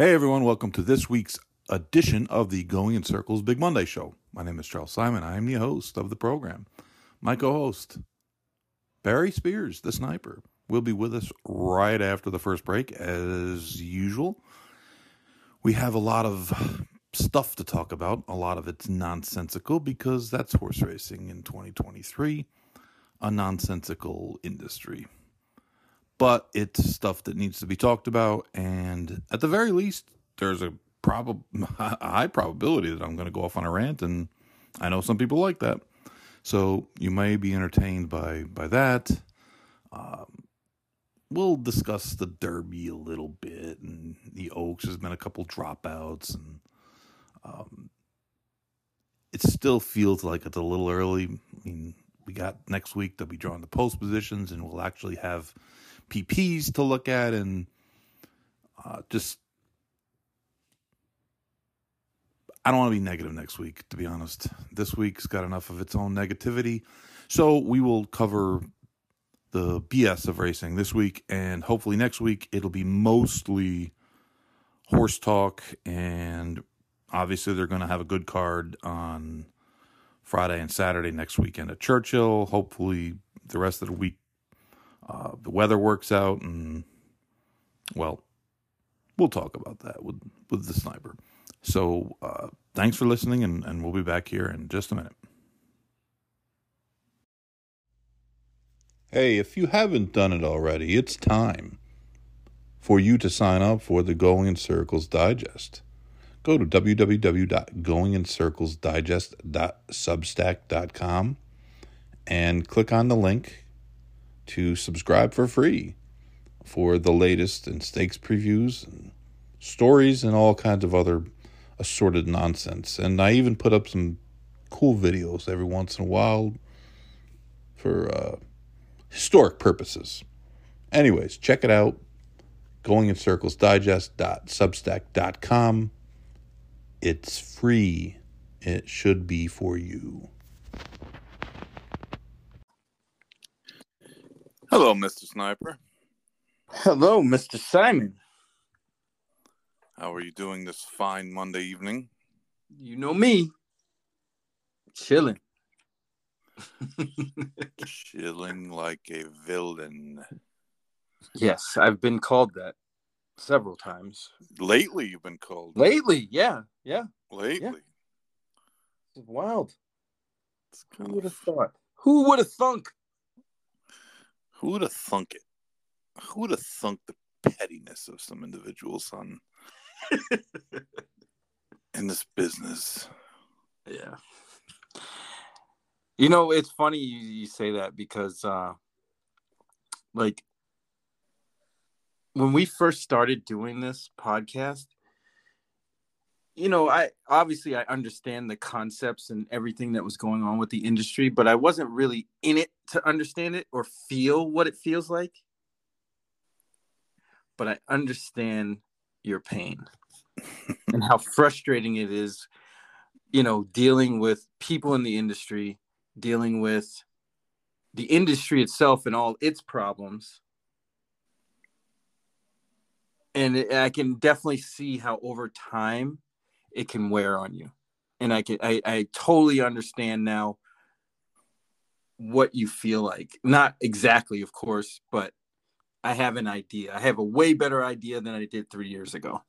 Hey everyone, welcome to this week's edition of the Going in Circles Big Monday Show. My name is Charles Simon. I am the host of the program. My co host, Barry Spears, the sniper, will be with us right after the first break, as usual. We have a lot of stuff to talk about. A lot of it's nonsensical because that's horse racing in 2023, a nonsensical industry. But it's stuff that needs to be talked about, and at the very least, there's a high probability that I'm going to go off on a rant, and I know some people like that. So you may be entertained by by that. Um, we'll discuss the Derby a little bit, and the Oaks. There's been a couple dropouts, and um, it still feels like it's a little early. I mean, we got next week they'll be drawing the post positions, and we'll actually have PPs to look at, and uh, just I don't want to be negative next week, to be honest. This week's got enough of its own negativity. So we will cover the BS of racing this week, and hopefully next week it'll be mostly horse talk. And obviously, they're going to have a good card on Friday and Saturday next weekend at Churchill. Hopefully, the rest of the week uh, the weather works out, and well, we'll talk about that with with the sniper. So uh, thanks for listening, and, and we'll be back here in just a minute. Hey, if you haven't done it already, it's time for you to sign up for the Going in Circles Digest. Go to www.goingincirclesdigest.substack.com and click on the link to subscribe for free for the latest and stakes previews and stories and all kinds of other assorted nonsense. And I even put up some cool videos every once in a while for uh, historic purposes. Anyways, check it out. Going in Circles Digest.substack.com. It's free. It should be for you. Hello, Mr. Sniper. Hello, Mr. Simon. How are you doing this fine Monday evening? You know me. Chilling. Chilling like a villain. Yes, I've been called that several times. Lately, you've been called. Lately, yeah, yeah. Lately. It's wild. It's Who would have of, thought? Who would have thunk? Who would have thunk it? Who would have thunk the pettiness of some individuals on in this business? Yeah. You know, it's funny you, you say that because uh like when we first started doing this podcast, you know, I obviously I understand the concepts and everything that was going on with the industry, but I wasn't really in it to understand it or feel what it feels like. But I understand your pain and how frustrating it is, you know, dealing with people in the industry, dealing with the industry itself and all its problems. And I can definitely see how over time it can wear on you. And I can I, I totally understand now what you feel like. Not exactly, of course, but I have an idea. I have a way better idea than I did three years ago.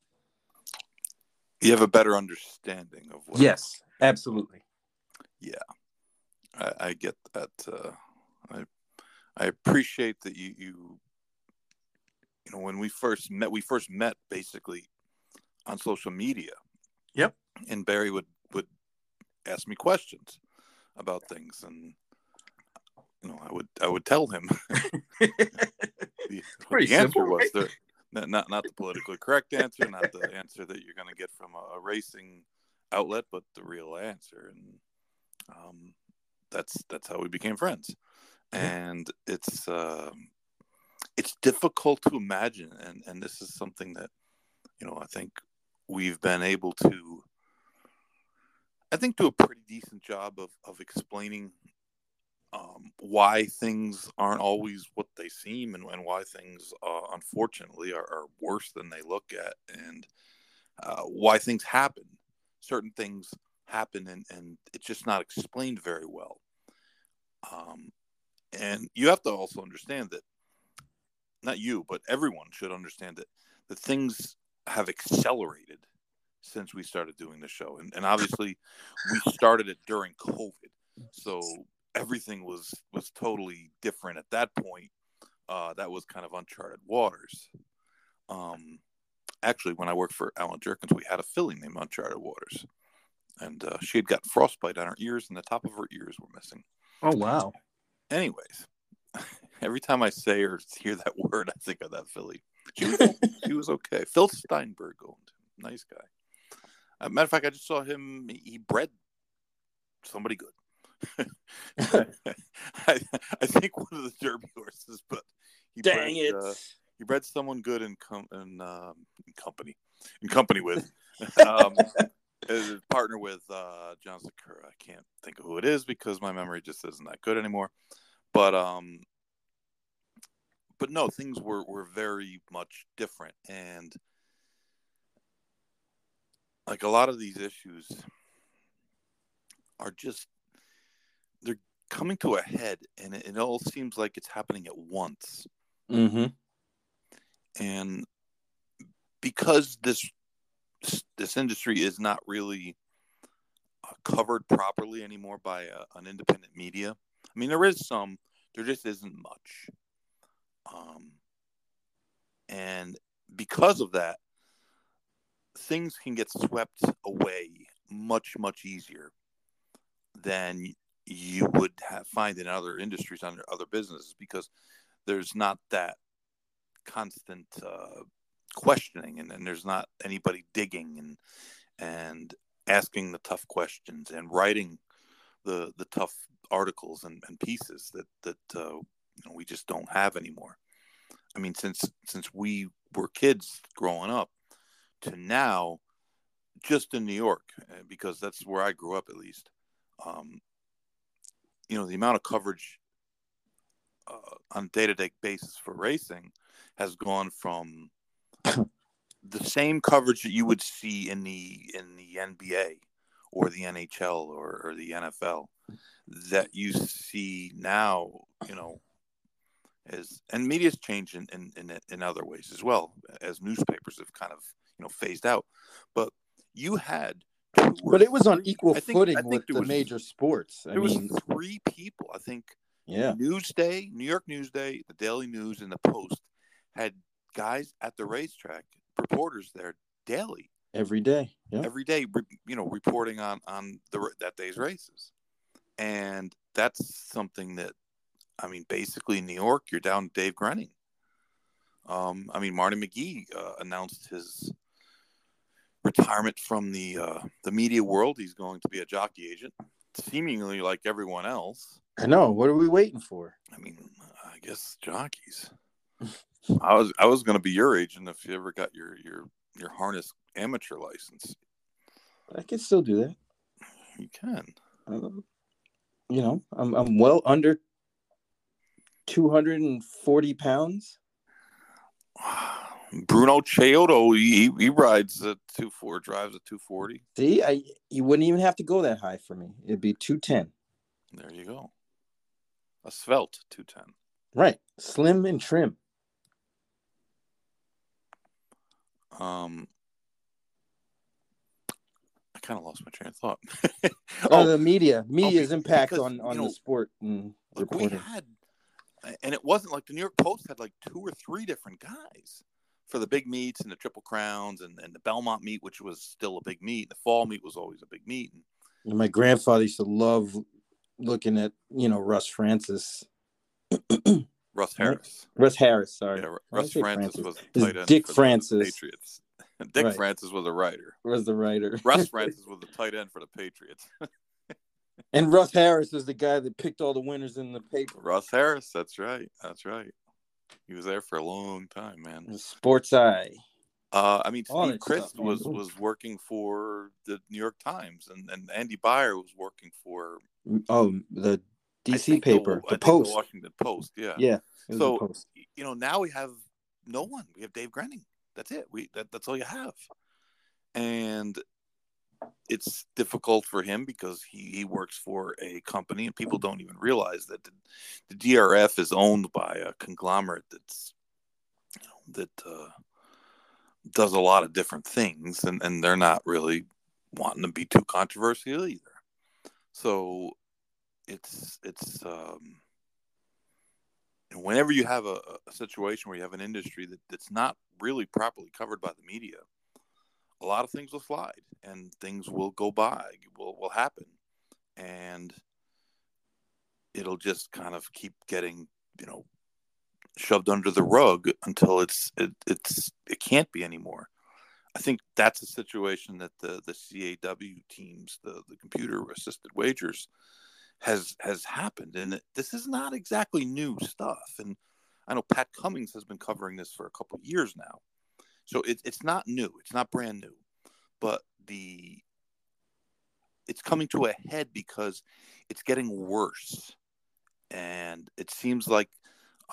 You have a better understanding of what. Yes, absolutely. I, I get that. Uh, I I appreciate that you you you know when we first met, we first met basically on social media. Yep. And Barry would would ask me questions about things, and you know I would I would tell him the, the answer simple, was. right? The, not not the politically correct answer, not the answer that you're going to get from a, a racing outlet, but the real answer. And um, that's that's how we became friends. And it's um, it's difficult to imagine, and and this is something that you know I think we've been able to. I think do a pretty decent job of, of explaining um, why things aren't always what they seem and, and why things uh, unfortunately are, are worse than they look at and uh, why things happen. Certain things happen, and and it's just not explained very well. Um, and you have to also understand that not you, but everyone should understand that that things have accelerated since we started doing the show. And, and obviously, we started it during COVID, so everything was was totally different at that point. Uh, that was kind of uncharted waters. Um, actually, when I worked for Allen Jerkens, we had a filly named Uncharted Waters, and uh, she had got frostbite on her ears, and the top of her ears were missing. Oh wow! Anyways, every time I say or hear that word, I think of that filly. She was, she was okay. Phil Steinberg owned him. Nice guy. Uh, matter of fact, I just saw him. He bred somebody good. I, I think one of the Derby horses, but he Dang bred, it! uh, he bred someone good in, com- in, um, in company, in company with, um, partner with uh, John Sikura. I can't think of who it is because my memory just isn't that good anymore. But um, but no, things were were very much different, and like a lot of these issues are just they're coming to a head, and it, it all seems like it's happening at once mm-hmm. and because this this industry is not really uh, covered properly anymore by uh, an independent media. I mean, there is some, there just isn't much. Um, and because of that, things can get swept away much much easier than you would have, find in other industries under other businesses because there's not that constant uh, questioning and, and there's not anybody digging and and asking the tough questions and writing the the tough articles and, and pieces that that uh, you know, we just don't have anymore. I mean, since since we were kids growing up to now, just in New York, uh, because that's where I grew up at least. Um, you know, the amount of coverage uh, on a day to day basis for racing has gone from the same coverage that you would see in the in the NBA or the NHL or, or the NFL that you see now, you know, as and media's changed in, in, in, in other ways as well as newspapers have kind of you know phased out. But you had But it was on equal I footing think with the was- major sports. I There was mean, three people. I think yeah, Newsday, New York Newsday, the Daily News, and the Post had guys at the racetrack, reporters there daily, every day. Yeah, every day, you know, reporting on on the that day's races, and that's something that, I mean, basically in New York, you're down to Dave Grening. Um, I mean, Marty McGee uh, announced his retirement from the uh, the media world. He's going to be a jockey agent, seemingly like everyone else. I know. What are we waiting for? I mean, I guess jockeys. I was I was going to be your agent if you ever got your your your harness amateur license. I can still do that. You can. Um, you know, I'm I'm well under 240 pounds. Bruno Chiodo, he, he rides a two four, drives a two forty. See, I you wouldn't even have to go that high for me. It'd be 210. There you go. A svelte two ten. Right, slim and trim. Um, I kind of lost my train of thought. Oh, the media, media's okay, impact because, on you on know, the sport and Look, we reporting. had, and it wasn't like the New York Post had like two or three different guys for the big meets and the Triple Crowns and, and the Belmont meet, which was still a big meet. The fall meet was always a big meet. And my grandfather used to love looking at you know Russ Francis, Russ Harris. Russ Harris. Sorry, Yeah, Russ did I say Francis, Francis? was the Dick for the Francis. Patriots. Dick Right. Francis was a writer. was the writer. Russ Francis was the tight end for the Patriots. and Russ Harris is the guy that picked all the winners in the paper. Russ Harris, that's right. That's right. He was there for a long time, man. Sports Eye. Uh, I mean, All Steve Crist stuff, was was working for the New York Times, and, and Andy Beyer was working for Oh, the DC paper, the, think Post. Washington Post. Yeah. yeah, So-. You know, now we have no one. We have Dave Grening. That's it. We that, that's all you have. and it's difficult for him because he, he works for a company and people don't even realize that the, the DRF is owned by a conglomerate that's you know, that uh, does a lot of different things and, and they're not really wanting to be too controversial either. So it's it's um, whenever you have a, a situation where you have an industry that, that's not really properly covered by the media, a lot of things will slide and things will go by, will will happen, and it'll just kind of keep getting you know shoved under the rug until it's it, it's it can't be anymore. I think that's a situation that the the CAW teams, the the computer assisted wagers, has has happened, and this is not exactly new stuff. And I know Pat Cummings has been covering this for a couple of years now, so it, it's not new. It's not brand new, but the it's coming to a head because it's getting worse, and it seems like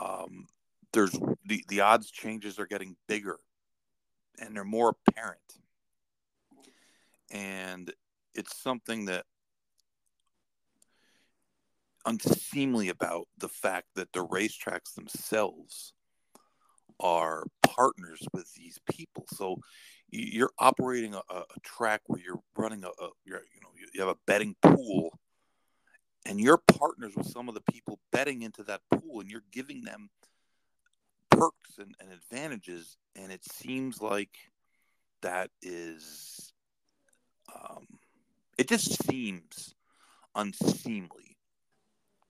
um, there's the the odds changes are getting bigger, and they're more apparent, and it's something that unseemly about the fact that the racetracks themselves are partners with these people. So you're operating a, a track where you're running a, a you're, you know you have a betting pool and you're partners with some of the people betting into that pool and you're giving them perks and, and advantages and it seems like that is um, it just seems unseemly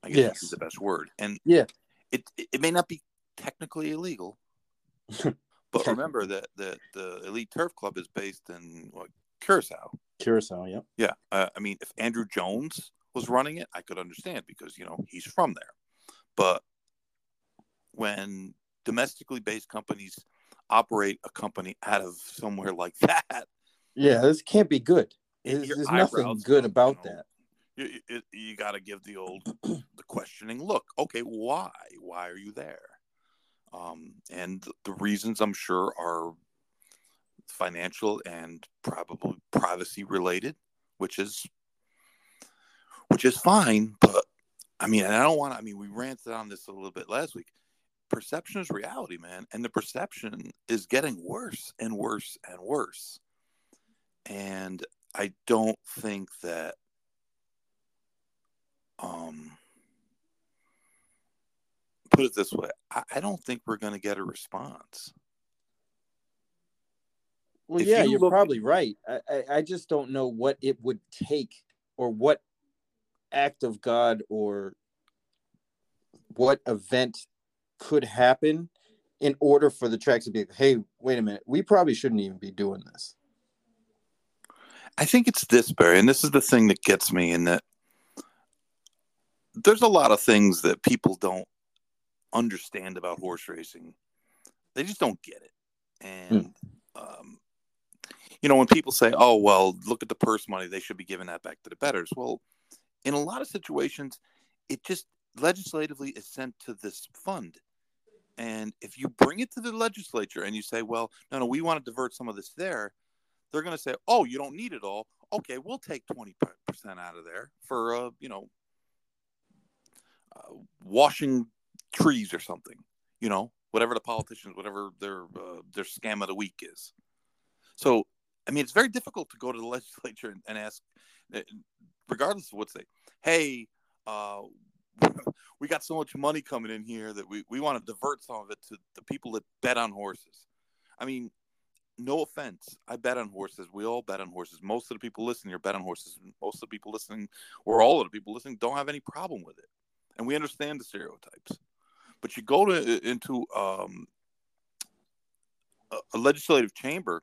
I guess yes. is the best word. And yeah, it it may not be technically illegal, but remember that the the elite turf club is based in what Curacao. Curacao, yeah. Yeah, uh, I mean, if Andruw Jones was running it, I could understand because you know he's from there. But when domestically based companies operate a company out of somewhere like that, yeah, this can't be good. There's, there's nothing good about you know, that you, you, you got to give the old the questioning look okay why why are you there um, and the reasons i'm sure are financial and probably privacy related which is which is fine but i mean i don't want to i mean we ranted on this a little bit last week. Perception is reality man and the perception is getting worse and worse and worse. And i don't think that um, put it this way I, I don't think we're going to get a response. Well, if yeah, you are probably right. I, I, I just don't know what it would take or what act of God or what event could happen in order for the tracks to be, hey, wait a minute, we probably shouldn't even be doing this. I think it's this, Barry, and this is the thing that gets me in that there's a lot of things that people don't understand about horse racing. They just don't get it. And, hmm. um, you know, when people say, oh, well, look at the purse money, they should be giving that back to the betters. Well, in a lot of situations, it just legislatively is sent to this fund. And if you bring it to the legislature and you say, well, no, no, we want to divert some of this there, they're going to say, oh, you don't need it all. Okay, we'll take 20% out of there for, uh, you know, uh, washing trees or something. You know, whatever the politicians, whatever their uh, their scam of the week is. So, I mean, it's very difficult to go to the legislature and, and ask, uh, regardless of what they, hey, uh, we got so much money coming in here that we, we want to divert some of it to the people that bet on horses. I mean, no offense. I bet on horses. We all bet on horses. Most of the people listening here bet on horses. Most of the people listening, or all of the people listening, don't have any problem with it and we understand the stereotypes. But you go to into um, a, a legislative chamber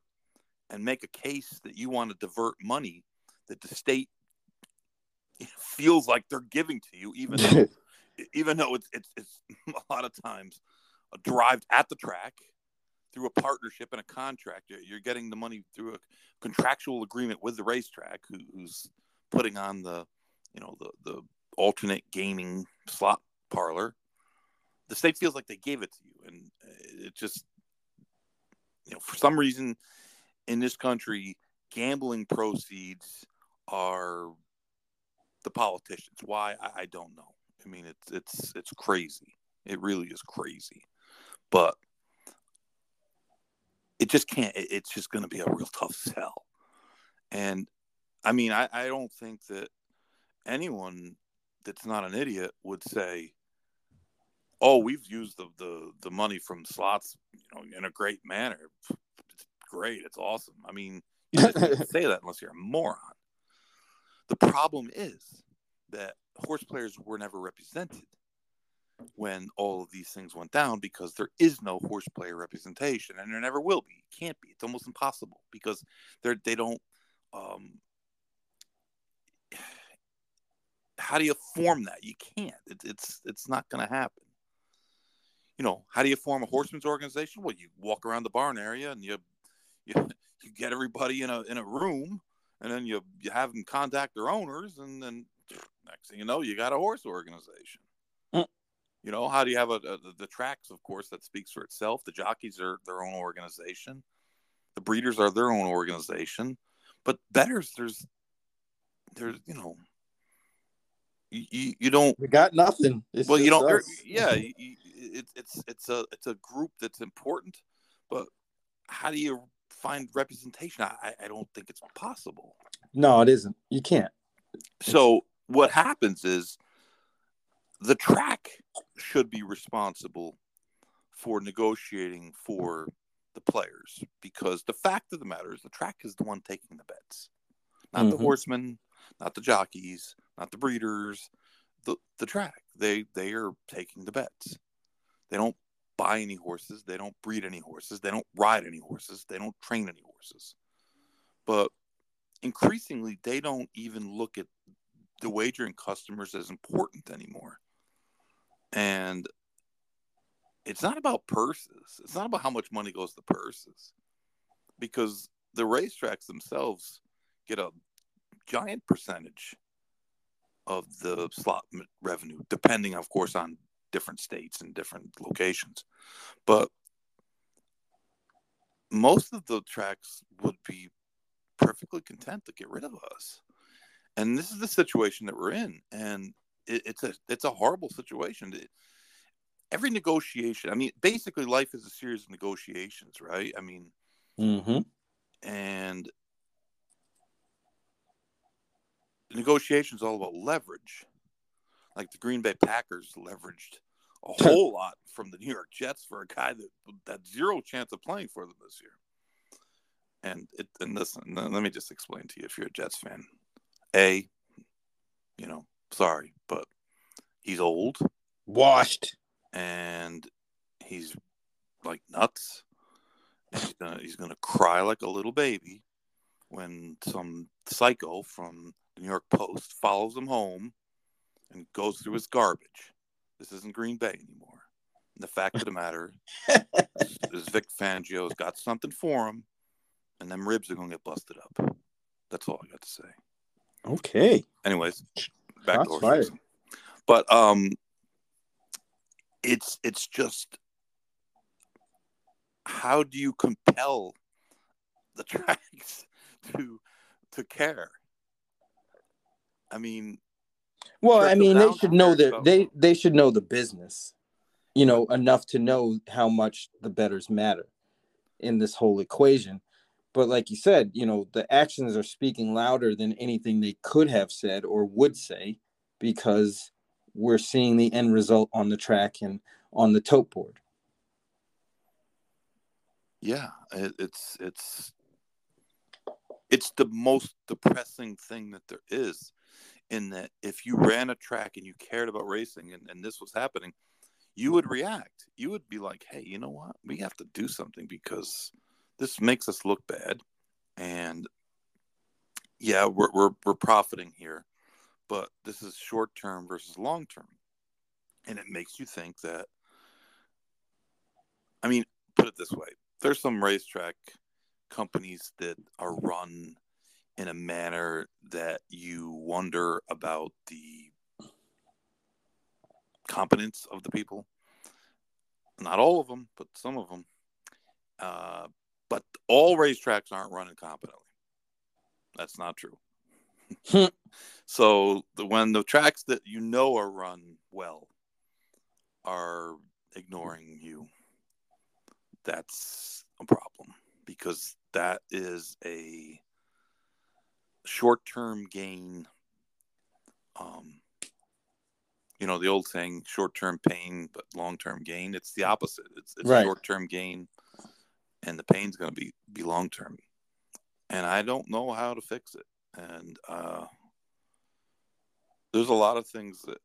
and make a case that you want to divert money that the state feels like they're giving to you, even though, even though it's, it's, it's a lot of times a derived at the track through a partnership and a contract. You're getting the money through a contractual agreement with the racetrack, who, who's putting on the, you know, the the alternate gaming slot parlor, the state feels like they gave it to you, and it just, you know, for some reason, in this country, gambling proceeds are the politicians. Why I, I don't know. I mean, it's it's it's crazy. It really is crazy, but it just can't. It, it's just going to be a real tough sell. And I mean, I, I don't think that anyone that's not an idiot would say, "Oh, we've used the the, the money from slots, you know, in a great manner. It's great. It's awesome." I mean, you just say that unless you're a moron. The problem is that horse players were never represented when all of these things went down because there is no horse player representation and there never will be. It can't be. It's almost impossible because they're they don't um how do you form that? You can't. It, it's it's not going to happen. You know, how do you form a horseman's organization? Well, you walk around the barn area and you you you get everybody in a in a room and then you you have them contact their owners and then next thing you know you got a horse organization mm. you know how do you have a, a, the tracks of course that speaks for itself the jockeys are their own organization the breeders are their own organization but betters there's there's you know you, you, don't we got nothing. It's well you don't yeah you, you, it, it's it's a it's a group that's important but how do you find representation? I, I don't think it's possible. No it isn't. You can't. So what happens is the track should be responsible for negotiating for the players because the fact of the matter is the track is the one taking the bets not mm-hmm. the horsemen not the jockeys not the breeders the, the track. They they are taking the bets. They don't buy any horses. They don't breed any horses. They don't ride any horses. They don't train any horses. But increasingly they don't even look at the wagering customers as important anymore. And it's not about purses. It's not about how much money goes to purses. Because the racetracks themselves get a giant percentage of the slot revenue, depending, of course, on different states and different locations. But most of the tracks would be perfectly content to get rid of us and this is the situation that we're in and it, it's a it's a horrible situation it, every negotiation i mean basically life is a series of negotiations right i mean mm-hmm. and negotiations all about leverage. Like the green bay packers leveraged a whole lot from the new york jets for a guy that had zero chance of playing for them this year. And it and listen let me just explain to you if you're a jets fan a, you know, sorry, but he's old, washed, and he's like nuts. He's gonna, he's gonna cry like a little baby when some psycho from New York Post follows him home and goes through his garbage. This isn't Green Bay anymore. And the fact of the matter is, is Vic Fangio's got something for him, and them ribs are gonna get busted up. That's all I got to say. Okay. Anyways, back to horse But um, it's it's just how do you compel the tracks to to care? I mean, well, I mean, they should know that they they should know the business, you know, enough to know how much the betters matter in this whole equation. But like you said you know the actions are speaking louder than anything they could have said or would say because we're seeing the end result on the track and on the tote board. Yeah it, it's it's it's the most depressing thing that there is in that if you ran a track and you cared about racing and, and this was happening you would react. You would be like hey you know what? We have to do something because this makes us look bad. And yeah we're, we're, we're profiting here but this is short term versus long term. And it makes you think that i mean put it this way. There's some racetrack companies that are run in a manner that you wonder about the competence of the people not all of them but some of them uh, but all racetracks aren't running competently. That's not true. Hmm. so the, when the tracks that you know are run well are ignoring you, that's a problem because that is a short-term gain. Um, you know the old saying, "Short-term pain, but long-term gain." It's the opposite. It's, it's Right. short-term gain, and the pain's going to be be long-term. And I don't know how to fix it. And uh, there's a lot of things that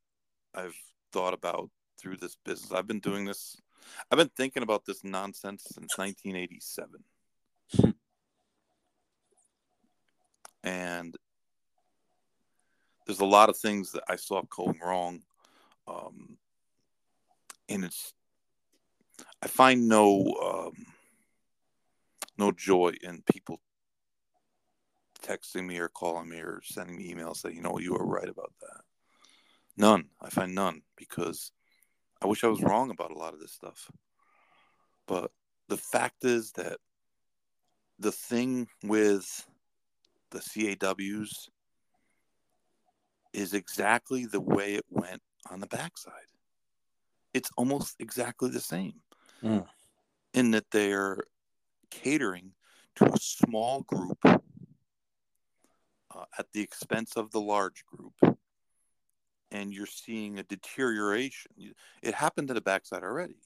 I've thought about through this business. I've been doing this. I've been thinking about this nonsense since 1987. and there's a lot of things that I saw going wrong. Um, and it's, I find no, um, no joy in people texting me or calling me or sending me emails saying, you know, you were right about that. None. I find none because I wish I was wrong about a lot of this stuff. But the fact is that the thing with the CAWs is exactly the way it went on the backside. It's almost exactly the same Mm. in that they're catering to a small group uh, at the expense of the large group. And you're seeing a deterioration. It happened to the backside already.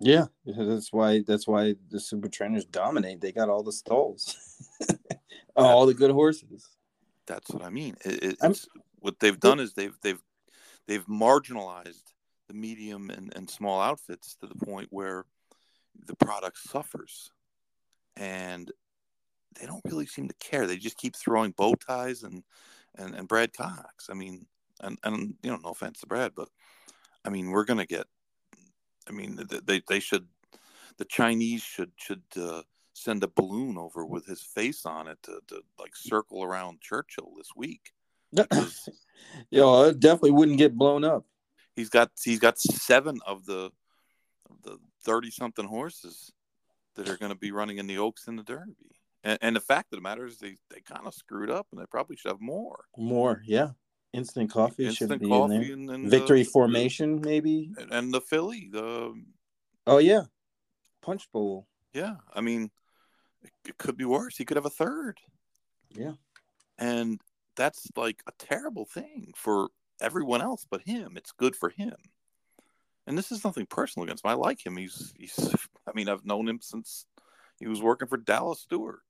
Yeah, that's why that's why the super trainers dominate. They got all the stalls, all the good horses. That's what I mean. It, it, it's, what they've done is they've they've they've marginalized the medium and, and small outfits to the point where the product suffers, and they don't really seem to care. They just keep throwing bow ties and and, and Brad Cox. I mean, and and you know, no offense to Brad, but I mean, we're gonna get. I mean, they they should. The Chinese should should uh, send a balloon over with his face on it to, to like circle around Churchill this week. Because it definitely wouldn't get blown up. he's got he's got seven of the of the thirty something horses that are going to be running in the Oaks and the Derby. And, and the fact of the matter is, they, they kind of screwed up, and they probably should have more. More, yeah. Instant coffee should Instant be in there. and, and Victory uh, the, formation, maybe. and, and the Philly. The um, Oh yeah, punch bowl. yeah, I mean, it, it could be worse. He could have a third. Yeah. and that's like a terrible thing for everyone else but him. It's good for him. And this is nothing personal against him. I like him. He's he's. I mean, I've known him since he was working for Dallas Stewart.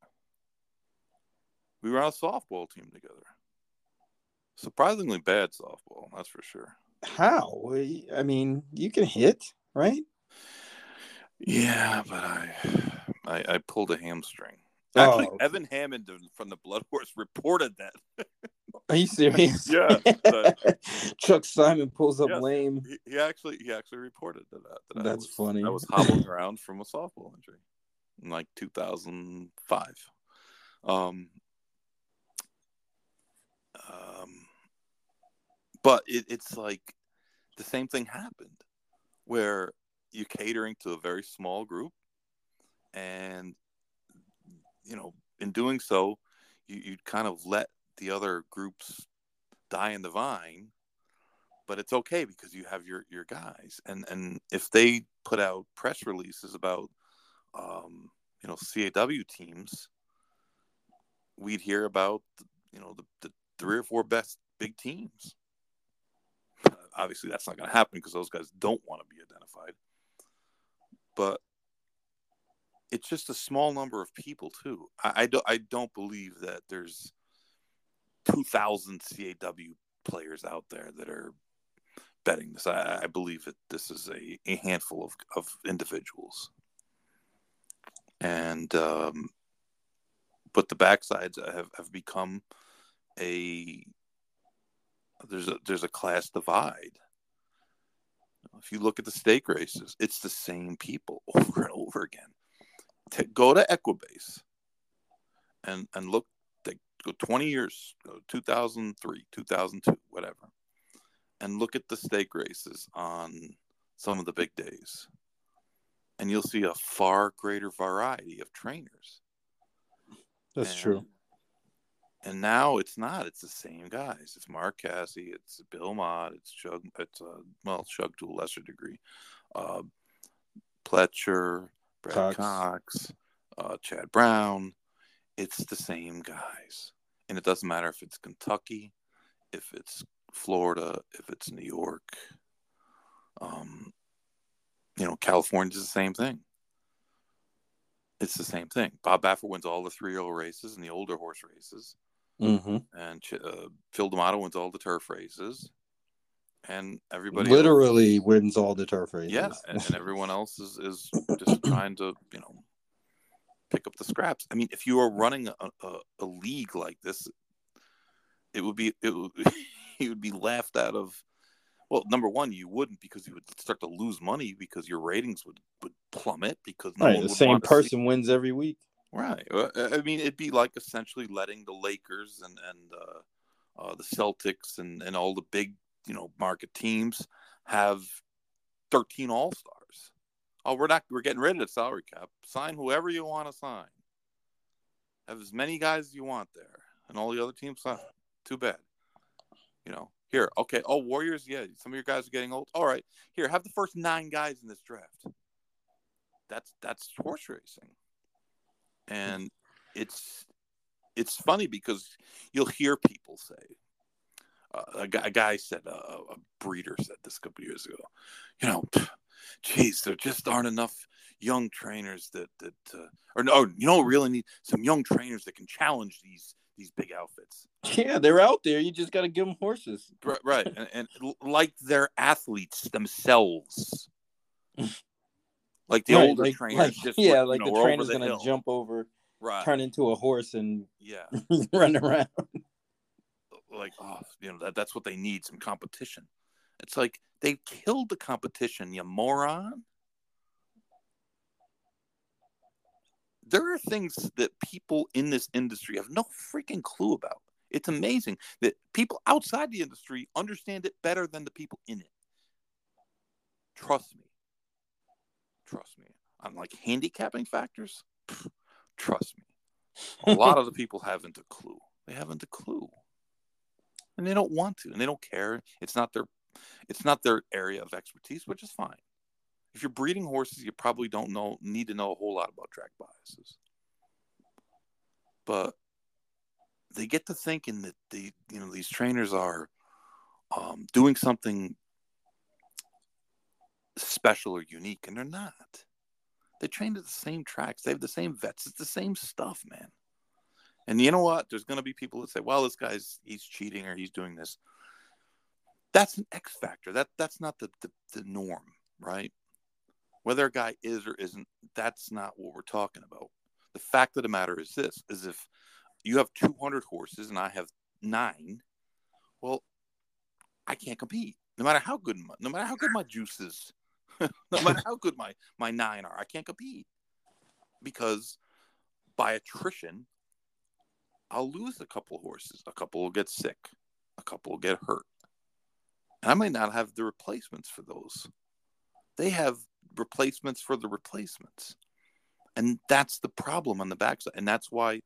We were on a softball team together. Surprisingly bad softball, that's for sure. How? I mean, you can hit, right? Yeah, but I I, I pulled a hamstring. Oh, Actually, okay. Evan Hammond from the Blood Horse reported that. Are you serious? Yeah, but- Chuck Simon pulls up Yes. lame. He, he actually he actually reported that. that I That's was- funny. I was hobbling around from a softball injury in like 2005. Um, um, but it, it's like the same thing happened where you're catering to a very small group, and you know, in doing so, you you kind of let the other groups die in the vine but it's okay because you have your your guys. And and if they put out press releases about um you know CAW teams we'd hear about you know the, the three or four best big teams obviously that's not going to happen because those guys don't want to be identified but it's just a small number of people too i, I don't i don't believe that there's 2000 caw players out there that are betting this. I, I believe that this is a, a handful of, of individuals. And, um, but the backsides have, have become a, there's a, there's a class divide. If you look at the stake races, it's the same people over and over again. To go to Equibase and, and look, they go 20 years, go 2003, 2002, whatever and look at the stake races on some of the big days and you'll see a far greater variety of trainers That's And true. And now it's not. It's the same guys. It's Mark Casse. It's Bill Mott. It's Shug. It's uh, well, Shug to a lesser degree. Uh, Pletcher, Brad Cox. Cox, uh, Chad Brown. It's the same guys, and it doesn't matter if it's Kentucky, if it's Florida, if it's New York. Um, you know, California's the same thing. It's the same thing. Bob Baffert wins all the three-year-old races and the older horse races Mm-hmm. and uh, Phil D'Amato wins all the turf races, and everybody Literally wins all the turf races. yeah, and, and everyone else is is just trying to you know pick up the scraps. I mean, if you were running a, a, a league like this, it would be it would, you would be laughed out of. Well, number one, you wouldn't because you would start to lose money because your ratings would, would plummet because no right. one The would same person wins every week. Right. I mean, it'd be like essentially letting the Lakers and and uh, uh, the Celtics and and all the big you know market teams have thirteen All Stars. Oh, we're not. We're getting rid of the salary cap. Sign whoever you want to sign. Have as many guys as you want there, and all the other teams sign. Too bad. You know. Here, okay. Oh, Warriors. Yeah, some of your guys are getting old. All right. Here, have the first nine guys in this draft. That's that's horse racing and it's it's funny because you'll hear people say uh, a, guy, a guy said uh, a breeder said this a couple years ago you know geez there just aren't enough young trainers that that uh, or no you know really need some young trainers that can challenge these these big outfits Yeah, they're out there. You just got to give them horses. right, right. and, and like they're athletes themselves like the Right, older like- trainers like- just yeah, like know, the trainer's the gonna hill. jump over, right. turn into a horse, and yeah. run around. like oh you know that that's what they need some competition. It's like they killed the competition you moron. There are things that people in this industry have no freaking clue about. It's amazing that people outside the industry understand it better than the people in it. Trust me trust me. On like handicapping factors? Trust me. A lot of the people haven't a clue. They haven't a clue. And they don't want to and they don't care. It's not their it's not their area of expertise which is fine. If you're breeding horses you probably don't know need to know a whole lot about track biases. But they get to thinking that the you know these trainers are um, doing something special or unique and they're not they train at the same tracks they have the same vets it's the same stuff man and you know what? There's going to be people that say, "Well, this guy's he's cheating or he's doing this." That's an X factor. That that's not the, the the norm, right? Whether a guy is or isn't, that's not what we're talking about. The fact of the matter is this: is if you have 200 horses and I have nine, well, I can't compete. No matter how good, my, no matter how good my juice is, no matter how good my my nine are, I can't compete because by attrition, I'll lose a couple of horses. A couple will get sick. A couple will get hurt. And I might not have the replacements for those. They have replacements for the replacements. And that's the problem on the backside. And that's why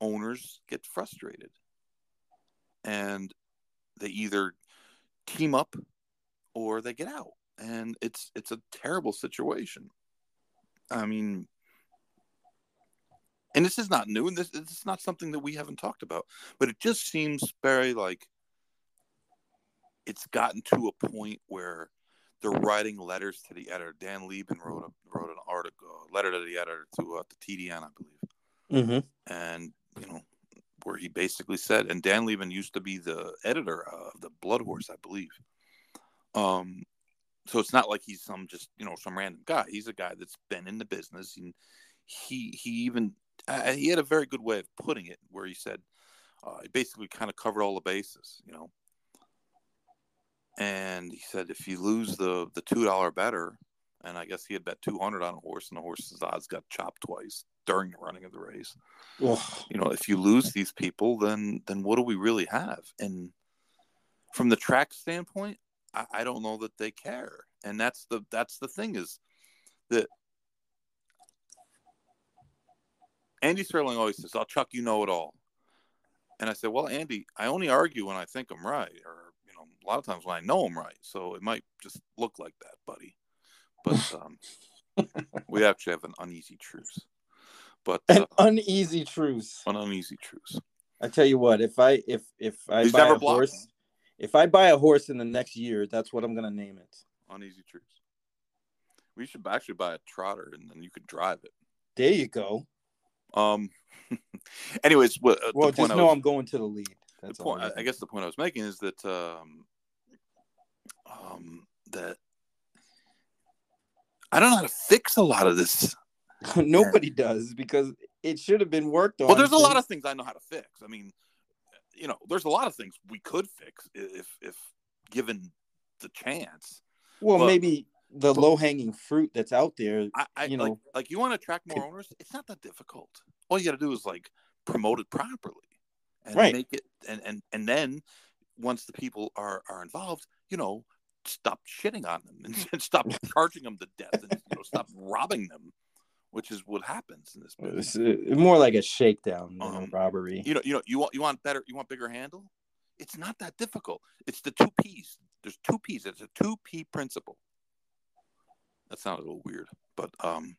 owners get frustrated. And they either team up or they get out. And it's it's a terrible situation. I mean, and this is not new, and this, this is not something that we haven't talked about, but it just seems very like it's gotten to a point where they're writing letters to the editor. Dan Liebman wrote a, wrote an article, a letter to the editor to uh, the TDN, I believe, Mm-hmm. and you know where he basically said, and Dan Liebman used to be the editor of the Blood Horse, I believe. Um, so it's not like he's some just you know some random guy. He's a guy that's been in the business, and he he even uh, he had a very good way of putting it, where he said uh, he basically kind of covered all the bases, you know. And he said if you lose the the two dollar better, and I guess he had bet two hundred on a horse, and the horse's odds got chopped twice during the running of the race. Well, you know, if you lose these people, then then what do we really have? And from the track standpoint, I, I don't know that they care, and that's the that's the thing is that Andy Serling always says, "I'll chuck you know it all," And I said, well, Andy, I only argue when I think I'm right, or you know, a lot of times when I know I'm right. So it might just look like that, buddy. But um, we actually have an uneasy truce. But An uh, uneasy truce. an uneasy truce. I tell you what, if I if if I He's buy never a blocked horse. If I buy a horse in the next year, that's what I'm gonna name it. Uneasy truce. We should actually buy a trotter, and then you could drive it. There you go. Um. anyways, what uh, Well, the point just know was, I'm going to the lead. the That's all. point, I, I guess the point I was making is that um, um, that I don't know how to fix a lot of this. Nobody does because it should have been worked on. Well, there's a lot of things I know how to fix. I mean, you know, there's a lot of things we could fix if if given the chance. Well, but- maybe the low hanging fruit that's out there. I, I You like know, like you want to attract more owners. It's not that difficult. All you got to do is like promote it properly and Right. make it and and and then once the people are are involved, you know, stop shitting on them and, and stop charging them to death and you know stop robbing them, which is what happens in this business. It's more like a shakedown than a Um, robbery. You know, you know, you want you want better, you want bigger handle. It's not that difficult. It's the two P's. There's two P's. It's a two P principle. That sounded a little weird, but um,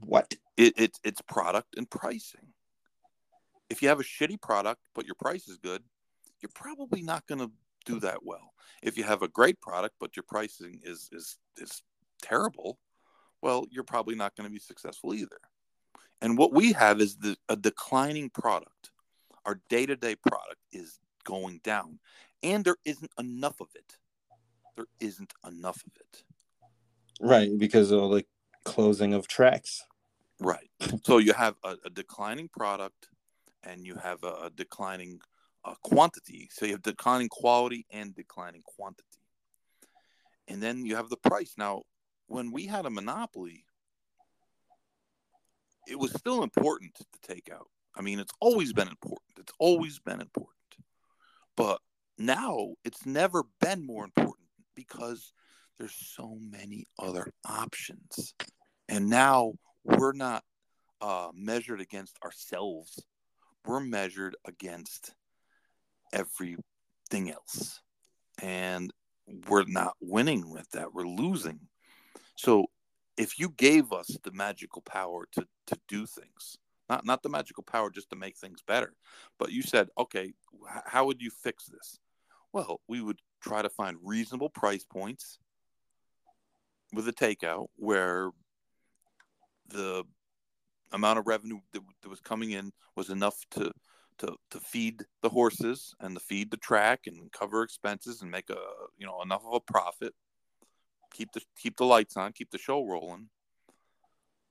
What? it, it's it's product and pricing. If you have a shitty product but your price is good, you're probably not going to do that well. If you have a great product but your pricing is is is terrible, well, you're probably not going to be successful either. And what we have is the a declining product. Our day-to-day product is going down, and there isn't enough of it. There isn't enough of it. Right, because of the closing of tracks. Right. So you have a, a declining product and you have a, a declining uh, quantity. So you have declining quality and declining quantity. And then you have the price. Now, when we had a monopoly, it was still important to take out. I mean, it's always been important. It's always been important. But now it's never been more important because there's so many other options. And now we're not uh, measured against ourselves. We're measured against everything else. And we're not winning with that. We're losing. So if you gave us the magical power to, to do things, not, not the magical power just to make things better, but you said, okay, how would you fix this? Well, we would try to find reasonable price points with a takeout where the amount of revenue that, that was coming in was enough to, to to feed the horses and to feed the track and cover expenses and make a you know enough of a profit keep the keep the lights on keep the show rolling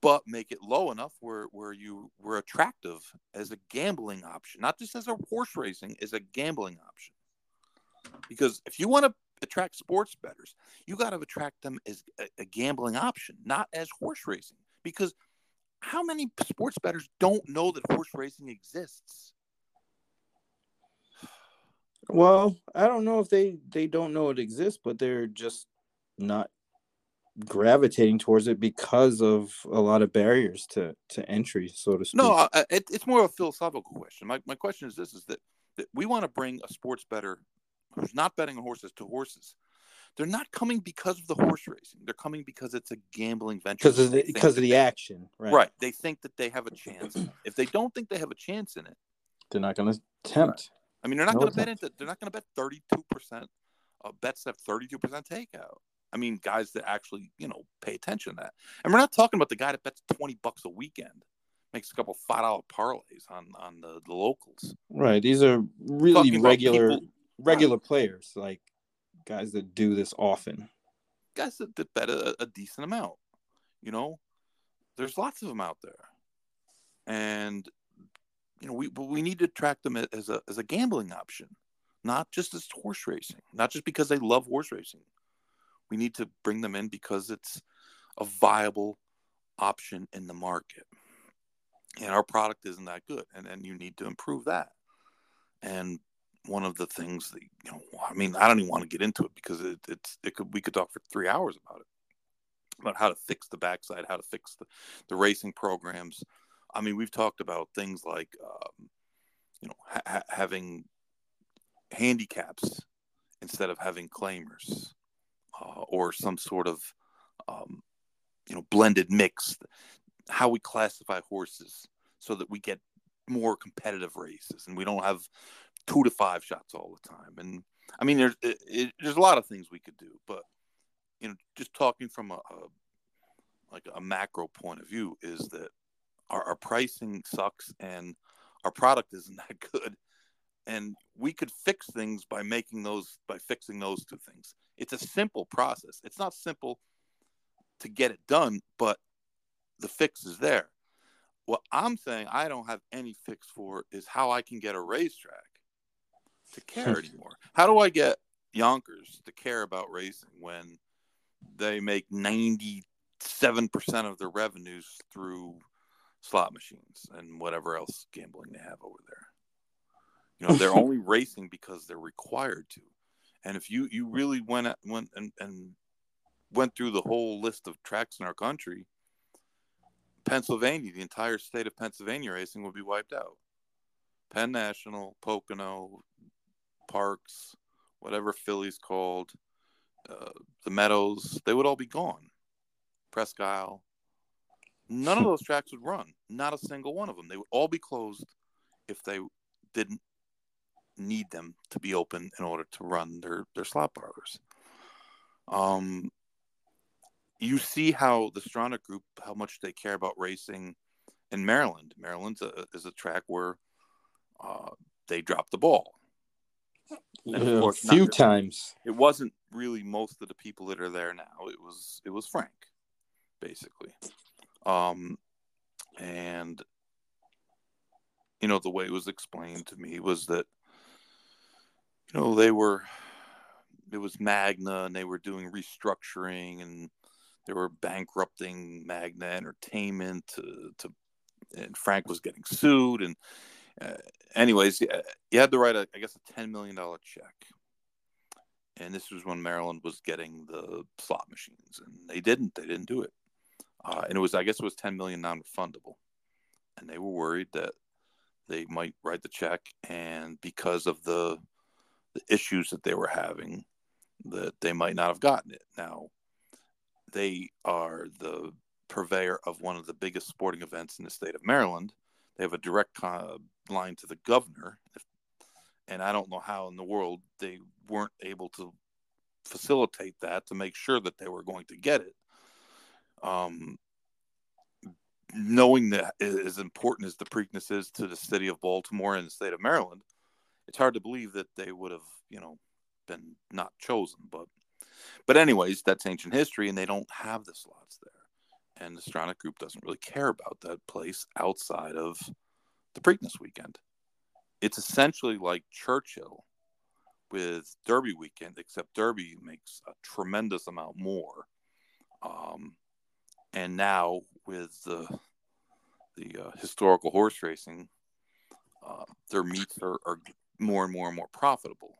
but make it low enough where where you were attractive as a gambling option not just as a horse racing as a gambling option. Because if you want to attract sports bettors you got to attract them as a, a gambling option not as horse racing. Because how many sports bettors don't know that horse racing exists? Well, I don't know if they they don't know it exists, but they're just not gravitating towards it because of a lot of barriers to to entry, so to speak. No, I- it, it's more of a philosophical question. My, my question is this: is that, that we want to bring a sports better who's not betting on horses to horses. They're not coming because of the horse racing. They're coming because it's a gambling venture. because of the because of the they- action, right? right. They think that they have a chance. if they don't think they have a chance in it, They're not going to tempt. I mean, they're not No going to bet into. They're not going to bet thirty-two percent of bets that have thirty-two percent takeout. I mean, guys that actually you know pay attention to that. And we're not talking about the guy that bets twenty bucks a weekend, makes a couple five dollar parlays on on the, the locals. Right. These are really Talking regular people- regular players, like guys that do this often. Guys that, that bet a, a decent amount. You know, there's lots of them out there, and you know we but we need to track them as a as a gambling option, not just as horse racing, not just because they love horse racing. We need to bring them in because it's a viable option in the market. And our product isn't that good. And, and you need to improve that. And one of the things that, you know, I mean, I don't even want to get into it because it, it's, it could, we could talk for three hours about it, about how to fix the backside, how to fix the, the racing programs. I mean, we've talked about things like, um, you know, ha- having handicaps instead of having claimers uh, or some sort of um, you know blended mix how we classify horses so that we get more competitive races and we don't have two to five shots all the time. And i mean there's it, it, there's a lot of things we could do but you know just talking from a, a like a macro point of view is that our, our pricing sucks and our product isn't that good and we could fix things by making those by fixing those two things. It's a simple process. It's not simple to get it done but the fix is there. What i'm saying i don't have any fix for is how i can get a racetrack to care hmm. anymore. How do i get yonkers to care about racing when they make 97% of their revenues through slot machines and whatever else gambling they have over there you know, they're only racing because they're required to. And if you you really went went and, and went through the whole list of tracks in our country, Pennsylvania, the entire state of Pennsylvania racing would be wiped out. Penn National, Pocono, Parx, whatever Philly's called, uh, the Meadows, they would all be gone. Presque Isle. None of those tracks would run. Not a single one of them. They would all be closed if they didn't need them to be open in order to run their their slot parlors. Um, you see how the Stronach Group how much they care about racing in Maryland. Maryland is a track where uh, they dropped the ball. a few not, times. It wasn't really most of the people that are there now. It was it was Frank, basically. Um, and you know the way it was explained to me was that you know, they were, it was Magna and they were doing restructuring and they were bankrupting Magna Entertainment to, to and Frank was getting sued. And, uh, anyways, you had to write, a, I guess, a $10 million check. And this was when Maryland was getting the slot machines, and they didn't. They didn't do it. Uh, and it was, I guess, it was 10 million non-refundable. And they were worried that they might write the check, and because of the the issues that they were having that they might not have gotten it. Now, they are the purveyor of one of the biggest sporting events in the state of Maryland. They have a direct line to the governor, and I don't know how in the world they weren't able to facilitate that to make sure that they were going to get it. Um, knowing that as important as the Preakness is to the city of Baltimore and the state of Maryland, it's hard to believe that they would have, you know, been not chosen. But, but anyways, that's ancient history, and they don't have the slots there. And the Stronach Group doesn't really care about that place outside of the Preakness weekend. It's essentially like Churchill with Derby weekend, except Derby makes a tremendous amount more. Um, and now with the the uh, historical horse racing, uh, their meets are, are more and more and more profitable.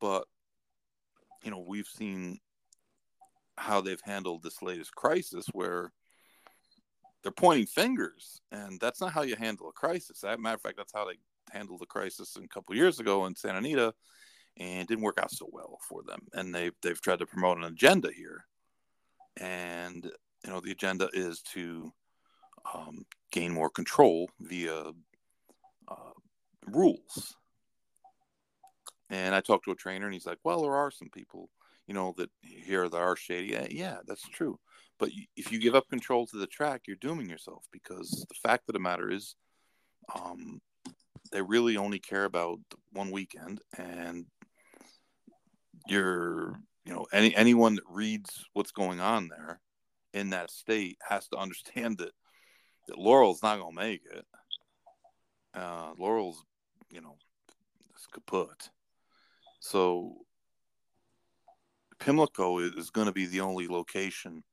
But you know, we've seen how they've handled this latest crisis where they're pointing fingers, and that's not how you handle a crisis. As a matter of fact, that's how they handled the crisis a couple years ago in Santa Anita, and didn't work out so well for them. And they've they've tried to promote an agenda here, and you know the agenda is to um, gain more control via uh, rules and I talked to a trainer, and he's like, "Well, there are some people, you know, that here that are shady. Yeah, yeah, that's true. But if you give up control to the track, you're dooming yourself because the fact of the matter is, um, they really only care about one weekend, and you're, you know, any anyone that reads what's going on there in that state has to understand that that Laurel's not to make it. Uh, Laurel's, you know, kaput. So Pimlico is going to be the only location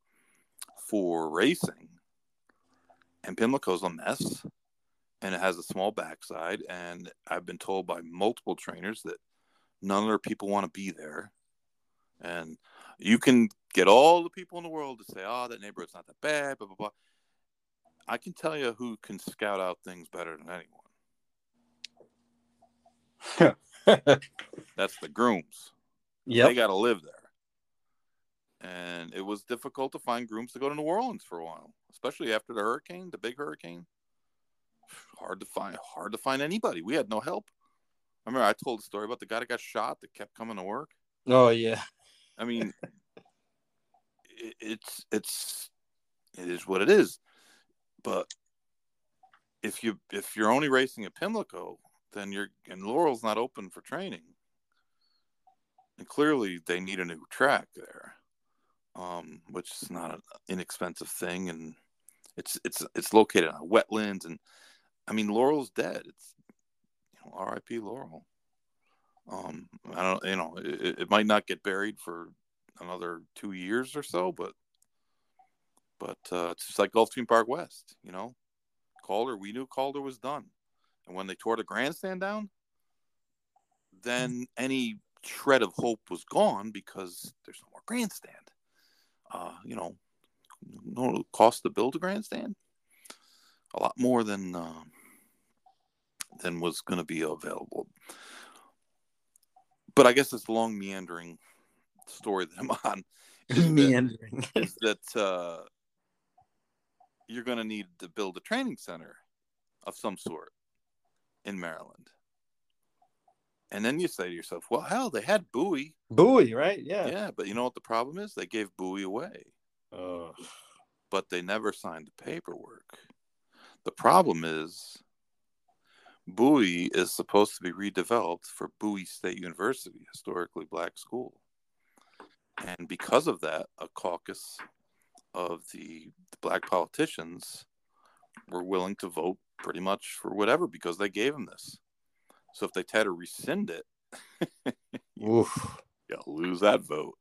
for racing. And Pimlico's a mess and it has a small backside. And I've been told by multiple trainers that none of their people want to be there. And you can get all the people in the world to say, oh, that neighborhood's not that bad, blah, blah, blah. I can tell you who can scout out things better than anyone. That's the grooms. Yeah, they got to live there. And it was difficult to find grooms to go to New Orleans for a while, especially after the hurricane, the big hurricane. Hard to find, hard to find anybody. We had no help. I remember I told a story about the guy that got shot that kept coming to work. Oh yeah. I mean, it, it's it's it is what it is. But if you if you're only racing at Pimlico, then you're and Laurel's not open for training, and clearly they need a new track there, um, which is not an inexpensive thing, and it's it's it's located on wetlands, and I mean Laurel's dead. It's you know R.I.P. Laurel. Um, I don't, you know, it, it might not get buried for another two years or so, but but uh, it's just like Gulfstream Park West, you know. Calder, we knew Calder was done, and when they tore the grandstand down, then any shred of hope was gone because there's no more grandstand. Uh, you know, no cost to build a grandstand, a lot more than uh, than was going to be available. But I guess it's a long meandering story that I'm on. is Meandering. is that uh, you're going to need to build a training center of some sort in Maryland. And then you say to yourself, well, hell, they had Bowie. Bowie, right? Yeah. Yeah, but you know what the problem is? They gave Bowie away, Oh. but they never signed the paperwork. The problem is Bowie is supposed to be redeveloped for Bowie State University, historically black school. And because of that, a caucus of the, the black politicians were willing to vote pretty much for whatever because they gave him this. So if they try to rescind it, you'll lose that vote.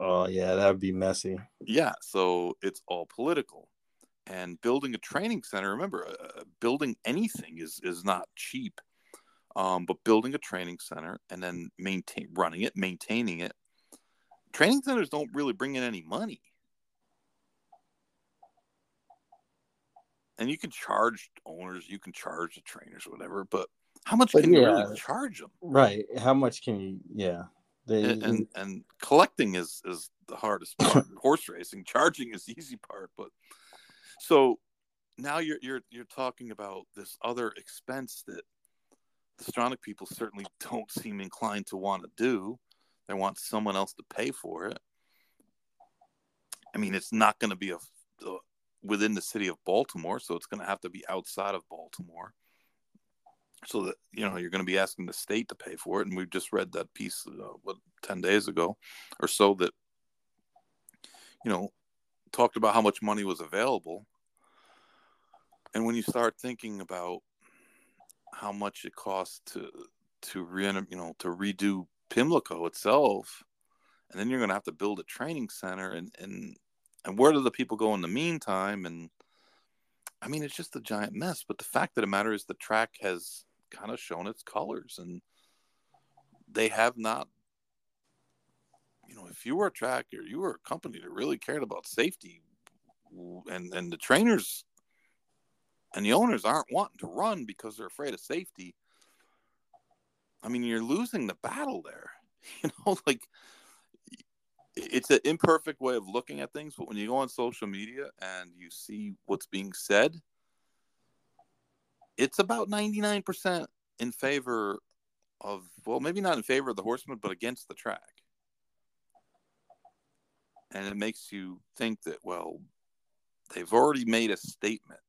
Oh yeah, that would be messy. Yeah, so it's all political. And building a training center, remember, uh, building anything is is not cheap. Um, but building a training center and then maintain running it, maintaining it. Training centers don't really bring in any money. And you can charge owners, you can charge the trainers, whatever, but how much But can you really charge them? Right. How much can you? Yeah. They, and, and and collecting is is the hardest part. Horse racing, charging is the easy part. But so now you're you're you're talking about this other expense that the Stronach people certainly don't seem inclined to want to do. They want someone else to pay for it. I mean, it's not going to be a, a within the city of Baltimore, so it's going to have to be outside of Baltimore. So that you know you're going to be asking the state to pay for it and we've just read that piece uh, what 10 days ago or so that you know talked about how much money was available. And when you start thinking about how much it costs to to re you know to redo Pimlico itself and then you're going to have to build a training center and and and where do the people go in the meantime and I mean, it's just a giant mess. But the fact of the matter is, the track has kind of shown its colors, and they have not. You know, if you were a track or you were a company that really cared about safety, and and the trainers and the owners aren't wanting to run because they're afraid of safety. I mean, you're losing the battle there. You know, like it's an imperfect way of looking at things, but when you go on social media and you see what's being said, it's about 99% in favor of, well, maybe not in favor of the horseman, but against the track. And it makes you think that, well, they've already made a statement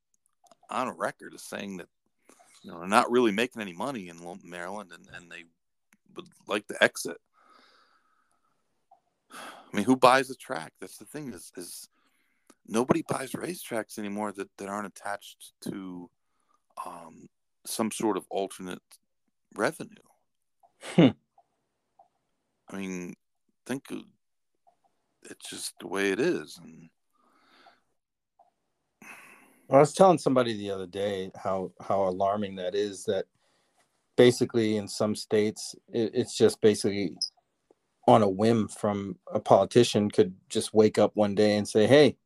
on a record as saying that, you know, they're not really making any money in Maryland and, and they would like to exit. I mean, who buys a track? That's the thing is, is nobody buys racetracks anymore that, that aren't attached to um, some sort of alternate revenue. Hmm. I mean, think it's just the way it is, and I was telling somebody the other day how how alarming that is. That basically in some states it, it's just basically on a whim from a politician could just wake up one day and say, "Hey,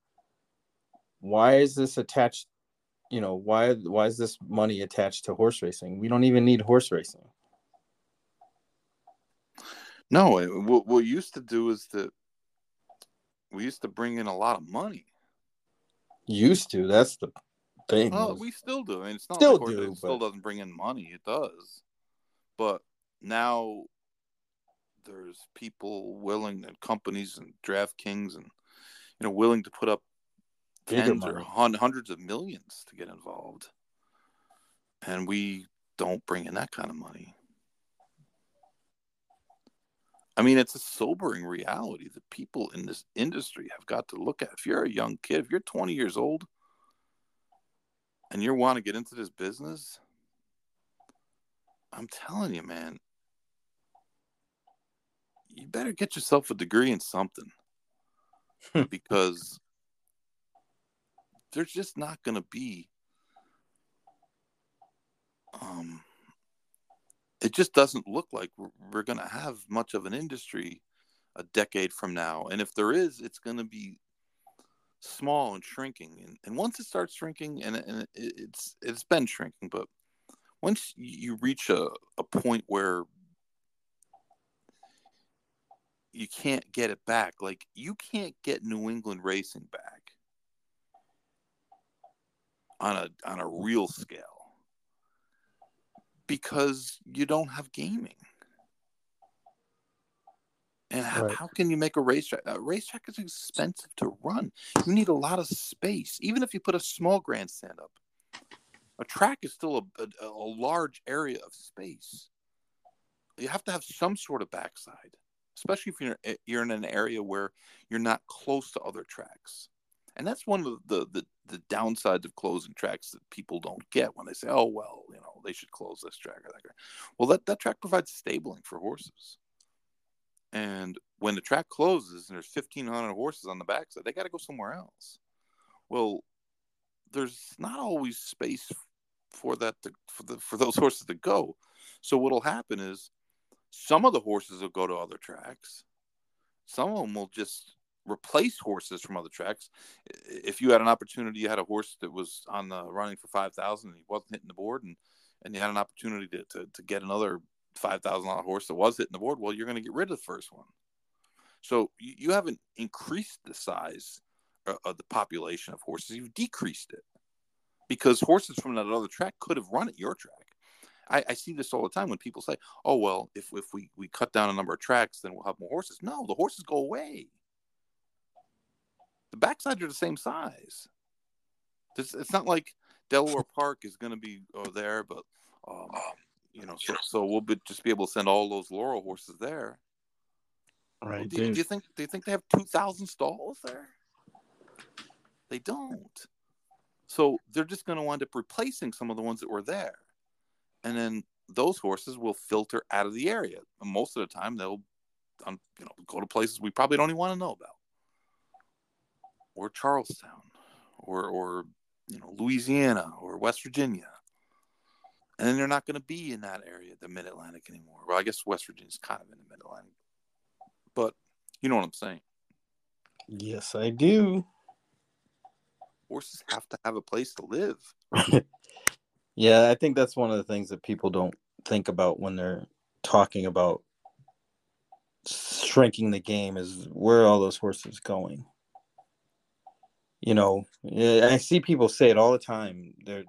why is this attached? You know, why why is this money attached to horse racing? We don't even need horse racing." No, what we used to do is that we used to bring in a lot of money. Used to. That's the thing. Well, we still do. I mean, it's not Still like do, it still doesn't bring in money. It does, but now there's people willing and companies and DraftKings and you know willing to put up tens or hun- hundreds of millions to get involved, and we don't bring in that kind of money. I mean, it's a sobering reality that people in this industry have got to look at. If you're a young kid, if you're 20 years old, and you want to get into this business, I'm telling you, man, you better get yourself a degree in something because there's just not going to be um it just doesn't look like we're, we're going to have much of an industry a decade from now. And if there is it's going to be small and shrinking. And, and once it starts shrinking and, and it, it's it's been shrinking but once you reach a, a point where you can't get it back. Like you can't get new england racing back on a on a real scale because you don't have gaming. And how, Right. how can you make a racetrack? A racetrack is expensive to run. You need a lot of space. Even if you put a small grandstand up a track is still a, a, a large area of space. You have to have some sort of backside especially if you're eh, you're in an area where you're not close to other tracks. And that's one of the the, the downsides of closing tracks that people don't get when they say oh well you know they should close this track or that track. well that, that track provides stabling for horses. And when the track closes and there's 1500 horses on the backside they got to go somewhere else. Well there's not always space for that to, for the for those horses to go. So what'll happen is some of the horses will go to other tracks. Some of them will just replace horses from other tracks. If you had an opportunity you had a horse that was on the running for 5000 and he wasn't hitting the board and and you had an opportunity to, to, to get another $5000 horse that was hitting the board well you're going to get rid of the first one. So you, you haven't increased the size uh, of the population of horses. You've decreased it because horses from that other track could have run at your track I, I see this all the time when people say, "Oh well, if if we we cut down a number of tracks, then we'll have more horses." No, the horses go away. The backsides are the same size. It's, it's not like Delaware Park is going to be uh, there, but um, you know, so, so we'll be, just be able to send all those Laurel horses there. Right. do, do you think do you think they have two thousand stalls there? They don't. So they're just going to wind up replacing some of the ones that were there, and then those horses will filter out of the area. And most of the time, they'll, um, you know, go to places we probably don't even want to know about, or Charles Town, or or you know Louisiana or West Virginia, and then they're not going to be in that area, the Mid Atlantic anymore. Well, I guess West Virginia's kind of in the Mid Atlantic, but you know what I'm saying. Yes, I do. Horses have to have a place to live. Yeah, I think that's one of the things that people don't think about when they're talking about shrinking the game is where are all those horses going? You know, I see people say it all the time. They're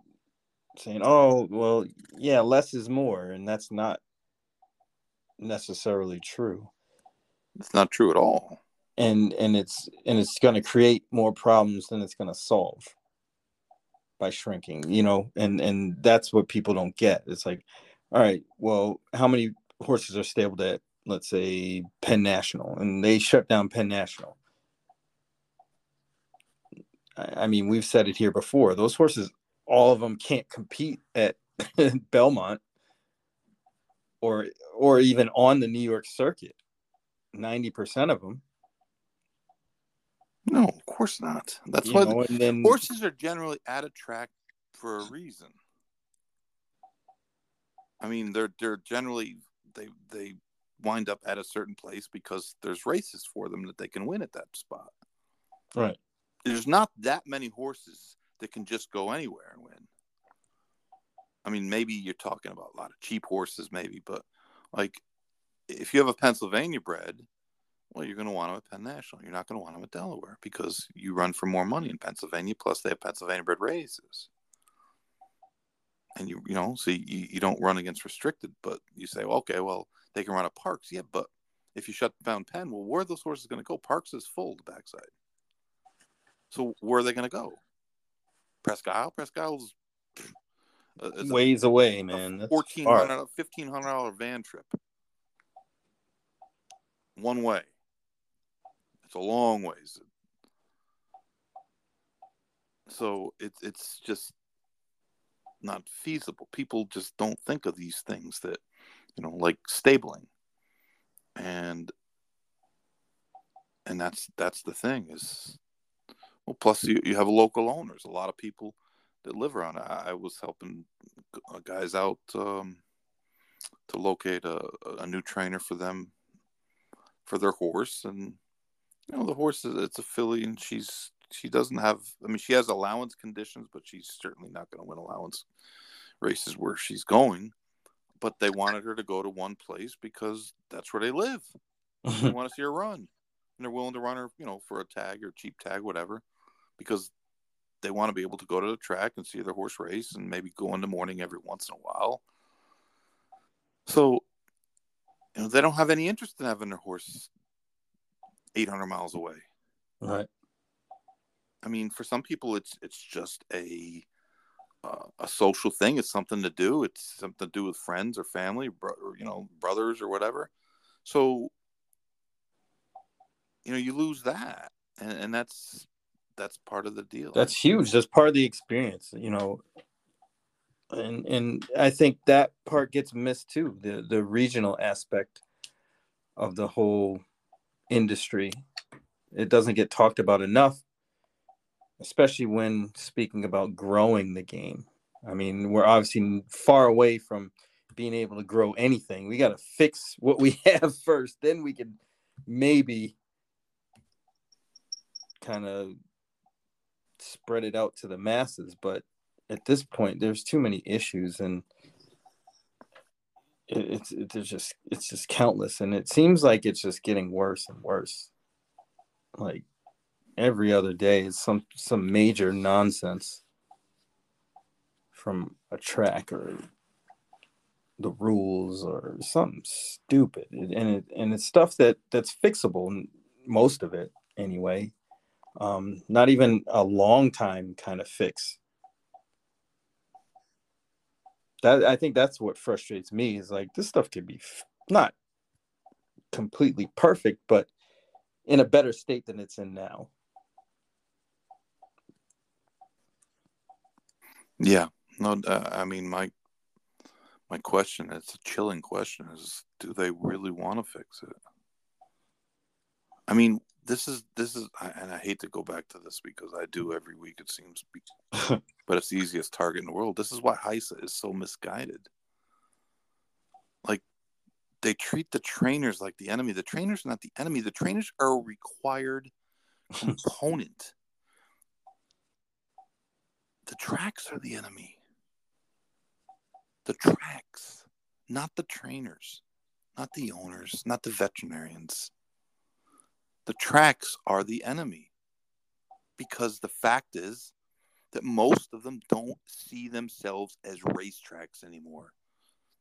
saying, "Oh, well, yeah, less is more," and that's not necessarily true. It's not true at all. And and it's and it's going to create more problems than it's going to solve by shrinking, you know, and and that's what people don't get. It's like, all right, well, how many horses are stabled at, let's say, Penn National, and they shut down Penn National. I I mean, we've said it here before. Those horses, all of them can't compete at Belmont or or even on the New York circuit. Ninety percent of them. No, of course not. That's you why know, and then horses are generally at a track for a reason. I mean, they're they're generally they they wind up at a certain place because there's races for them that they can win at that spot. right. There's not that many horses that can just go anywhere and win. I mean, maybe you're talking about a lot of cheap horses, maybe, but like if you have a Pennsylvania bred, well, you're going to want them at Penn National. You're not going to want them at Delaware because you run for more money in Pennsylvania. Plus, they have Pennsylvania bred races, and you you know, so you, you don't run against restricted. But you say, well, okay, well, they can run at Parx, yeah, but if you shut down Penn, well, where are those horses going to go? Parx is full the backside. So where are they going to go? Presque Isle. Presque Isle's uh, ways a, away, man. Fourteen hundred, fifteen hundred dollar van trip, one way. It's a long ways. So it's it's just not feasible. People just don't think of these things that you know, like stabling, and and that's that's the thing is well. Plus, you you have local owners. A lot of people that live around. I, I was helping guys out um, to locate a, a new trainer for them for their horse, and you know the horse is it's a filly, and she's she doesn't have. I mean, she has allowance conditions, but she's certainly not going to win allowance races where she's going. But they wanted her to go to one place because that's where they live. they want to see her run, and they're willing to run her, you know, for a tag or cheap tag, whatever, because they want to be able to go to the track and see their horse race and maybe go in the morning every once in a while. So, you know, they don't have any interest in having their horse 800 miles away. Right. I mean, for some people, it's it's just a uh, a social thing. It's something to do. It's something to do with friends or family, bro- or, you know, brothers or whatever. So, you know, you lose that, and, and that's that's part of the deal. That's huge. That's part of the experience. You know, and and I think that part gets missed too. The the regional aspect of the whole industry. It doesn't get talked about enough, especially when speaking about growing the game. I mean, we're obviously far away from being able to grow anything. We got to fix what we have first, then we can maybe kind of spread it out to the masses. But at this point, there's too many issues, and it, it's it, there's just it's just countless, and it seems like it's just getting worse and worse. Like every other day is some some major nonsense from a track or the rules or something stupid and it and it's stuff that that's fixable most of it anyway um, not even a long time kind of fix. That I think that's what frustrates me is like this stuff could be f- not completely perfect, but in a better state than it's in now. Yeah, no, uh, I mean my my question. It's a chilling question. Is do they really want to fix it? I mean, this is this is and I hate to go back to this because I do every week it seems but it's the easiest target in the world. This is why HISA is so misguided. Like they treat the trainers like the enemy. The trainers are not the enemy. The trainers are a required component. the tracks are the enemy. The tracks, not the trainers, not the owners, not the veterinarians. The tracks are the enemy because the fact is that most of them don't see themselves as racetracks anymore.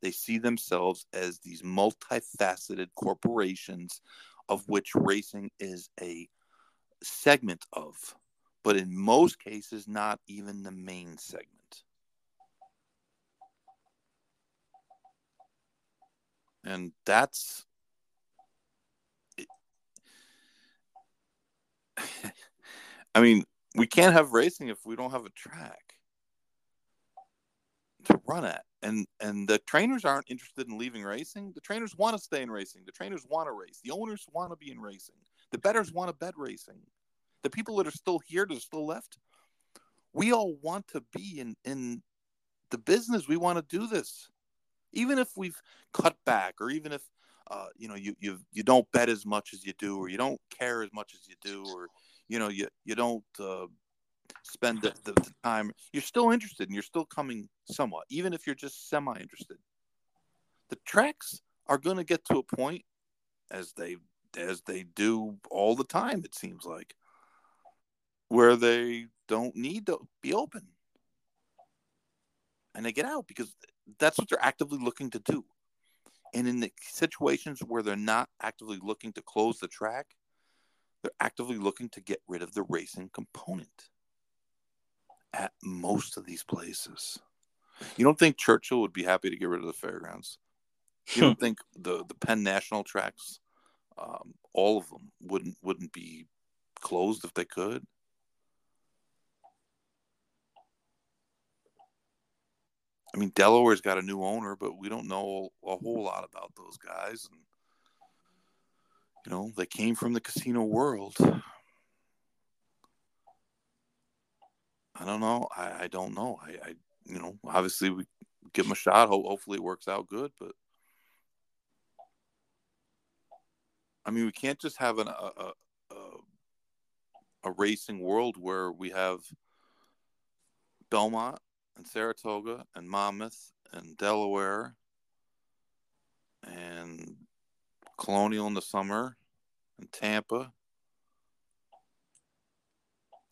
They see themselves as these multifaceted corporations of which racing is a segment of, but in most cases, not even the main segment. And that's I mean, we can't have racing if we don't have a track to run at. And and the trainers aren't interested in leaving racing. The trainers want to stay in racing. The trainers want to race. The owners want to be in racing. The betters want to bet racing. The people that are still here that are still left, we all want to be in in the business. We want to do this. Even if we've cut back or even if uh, you know you you you don't bet as much as you do or you don't care as much as you do or you know you you don't uh, spend the, the, the, time you're still interested and you're still coming somewhat even if you're just semi interested the tracks are going to get to a point as they as they do all the time it seems like where they don't need to be open. And they get out because that's what they're actively looking to do and in the situations where they're not actively looking to close the track they're actively looking to get rid of the racing component at most of these places. You don't think churchill would be happy to get rid of the fairgrounds? You don't think the the penn national tracks um, all of them wouldn't wouldn't be closed if they could. I mean, Delaware's got a new owner, but we don't know a whole lot about those guys. And you know, they came from the casino world. I don't know. I, I don't know. I, I, you know, obviously we give them a shot. Ho- hopefully it works out good, but I mean, we can't just have an, a, a, a racing world where we have Belmont and Saratoga and Monmouth and Delaware and Colonial in the summer and Tampa,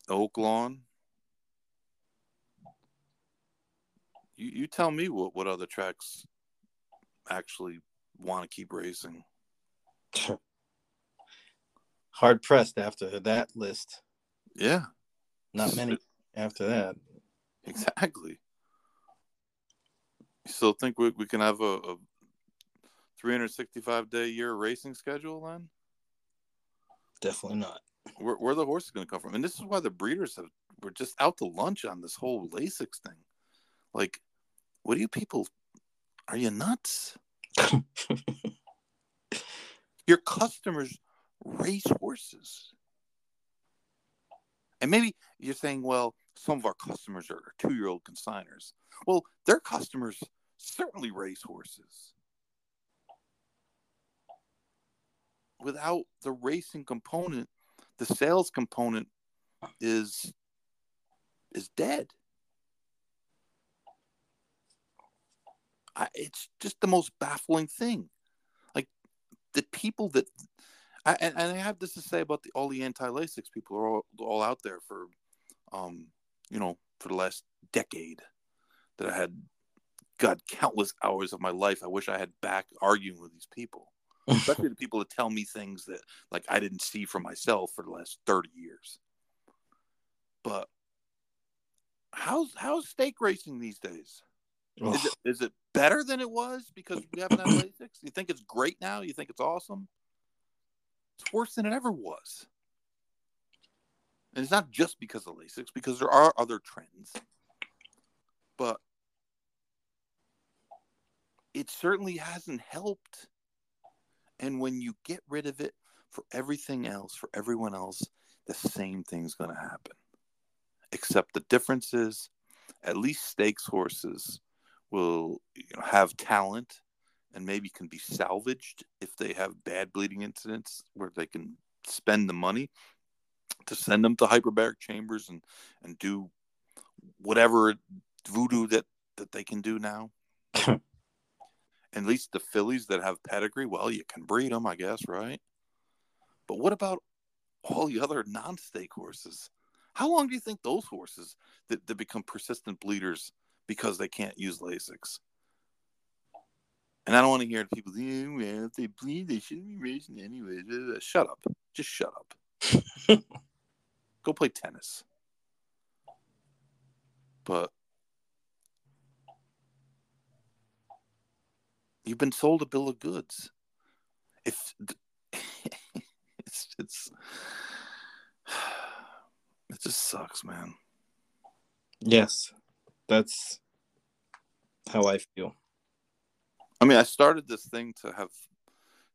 Oaklawn. You you tell me what, what other tracks actually want to keep racing. hard pressed after that list. Yeah. Not many after that. Exactly. You still think we, we can have a, a 365 day year racing schedule then? Definitely not. Where, where the horses going to come from? And this is why the breeders have were just out to lunch on this whole Lasix thing. Like, what do you people? Are you nuts? Your customers race horses. And maybe you're saying, well, some of our customers are two year old consigners. Well, their customers certainly race horses. Without the racing component, the sales component is is dead. I, it's just the most baffling thing. Like the people that I, and, and I have this to say about the, all the anti-Lasix people are all, all out there for, um, you know, for the last decade that I had got countless hours of my life. I wish I had back arguing with these people, especially the people that tell me things that like I didn't see for myself for the last thirty years. But how's how's stake racing these days? Is it, is it better than it was because we haven't had? You think it's great now? You think it's awesome? It's worse than it ever was. And it's not just because of Lasix, because there are other trends. But it certainly hasn't helped. And when you get rid of it for everything else, for everyone else, the same thing's going to happen. Except the difference is at least stakes horses will you know, have talent and maybe can be salvaged if they have bad bleeding incidents where they can spend the money to send them to hyperbaric chambers and and do whatever voodoo that that they can do now at least the fillies that have pedigree well you can breed them i guess right but what about all the other non-stake horses how long do you think those horses that, that become persistent bleeders because they can't use lasix and I don't want to hear people, yeah, well, if they bleed, they shouldn't be racing anyway. Shut up. Just shut up. Go play tennis. But you've been sold a bill of goods. If it's it's it just sucks, man. Yes, that's how I feel. I mean, I started this thing to have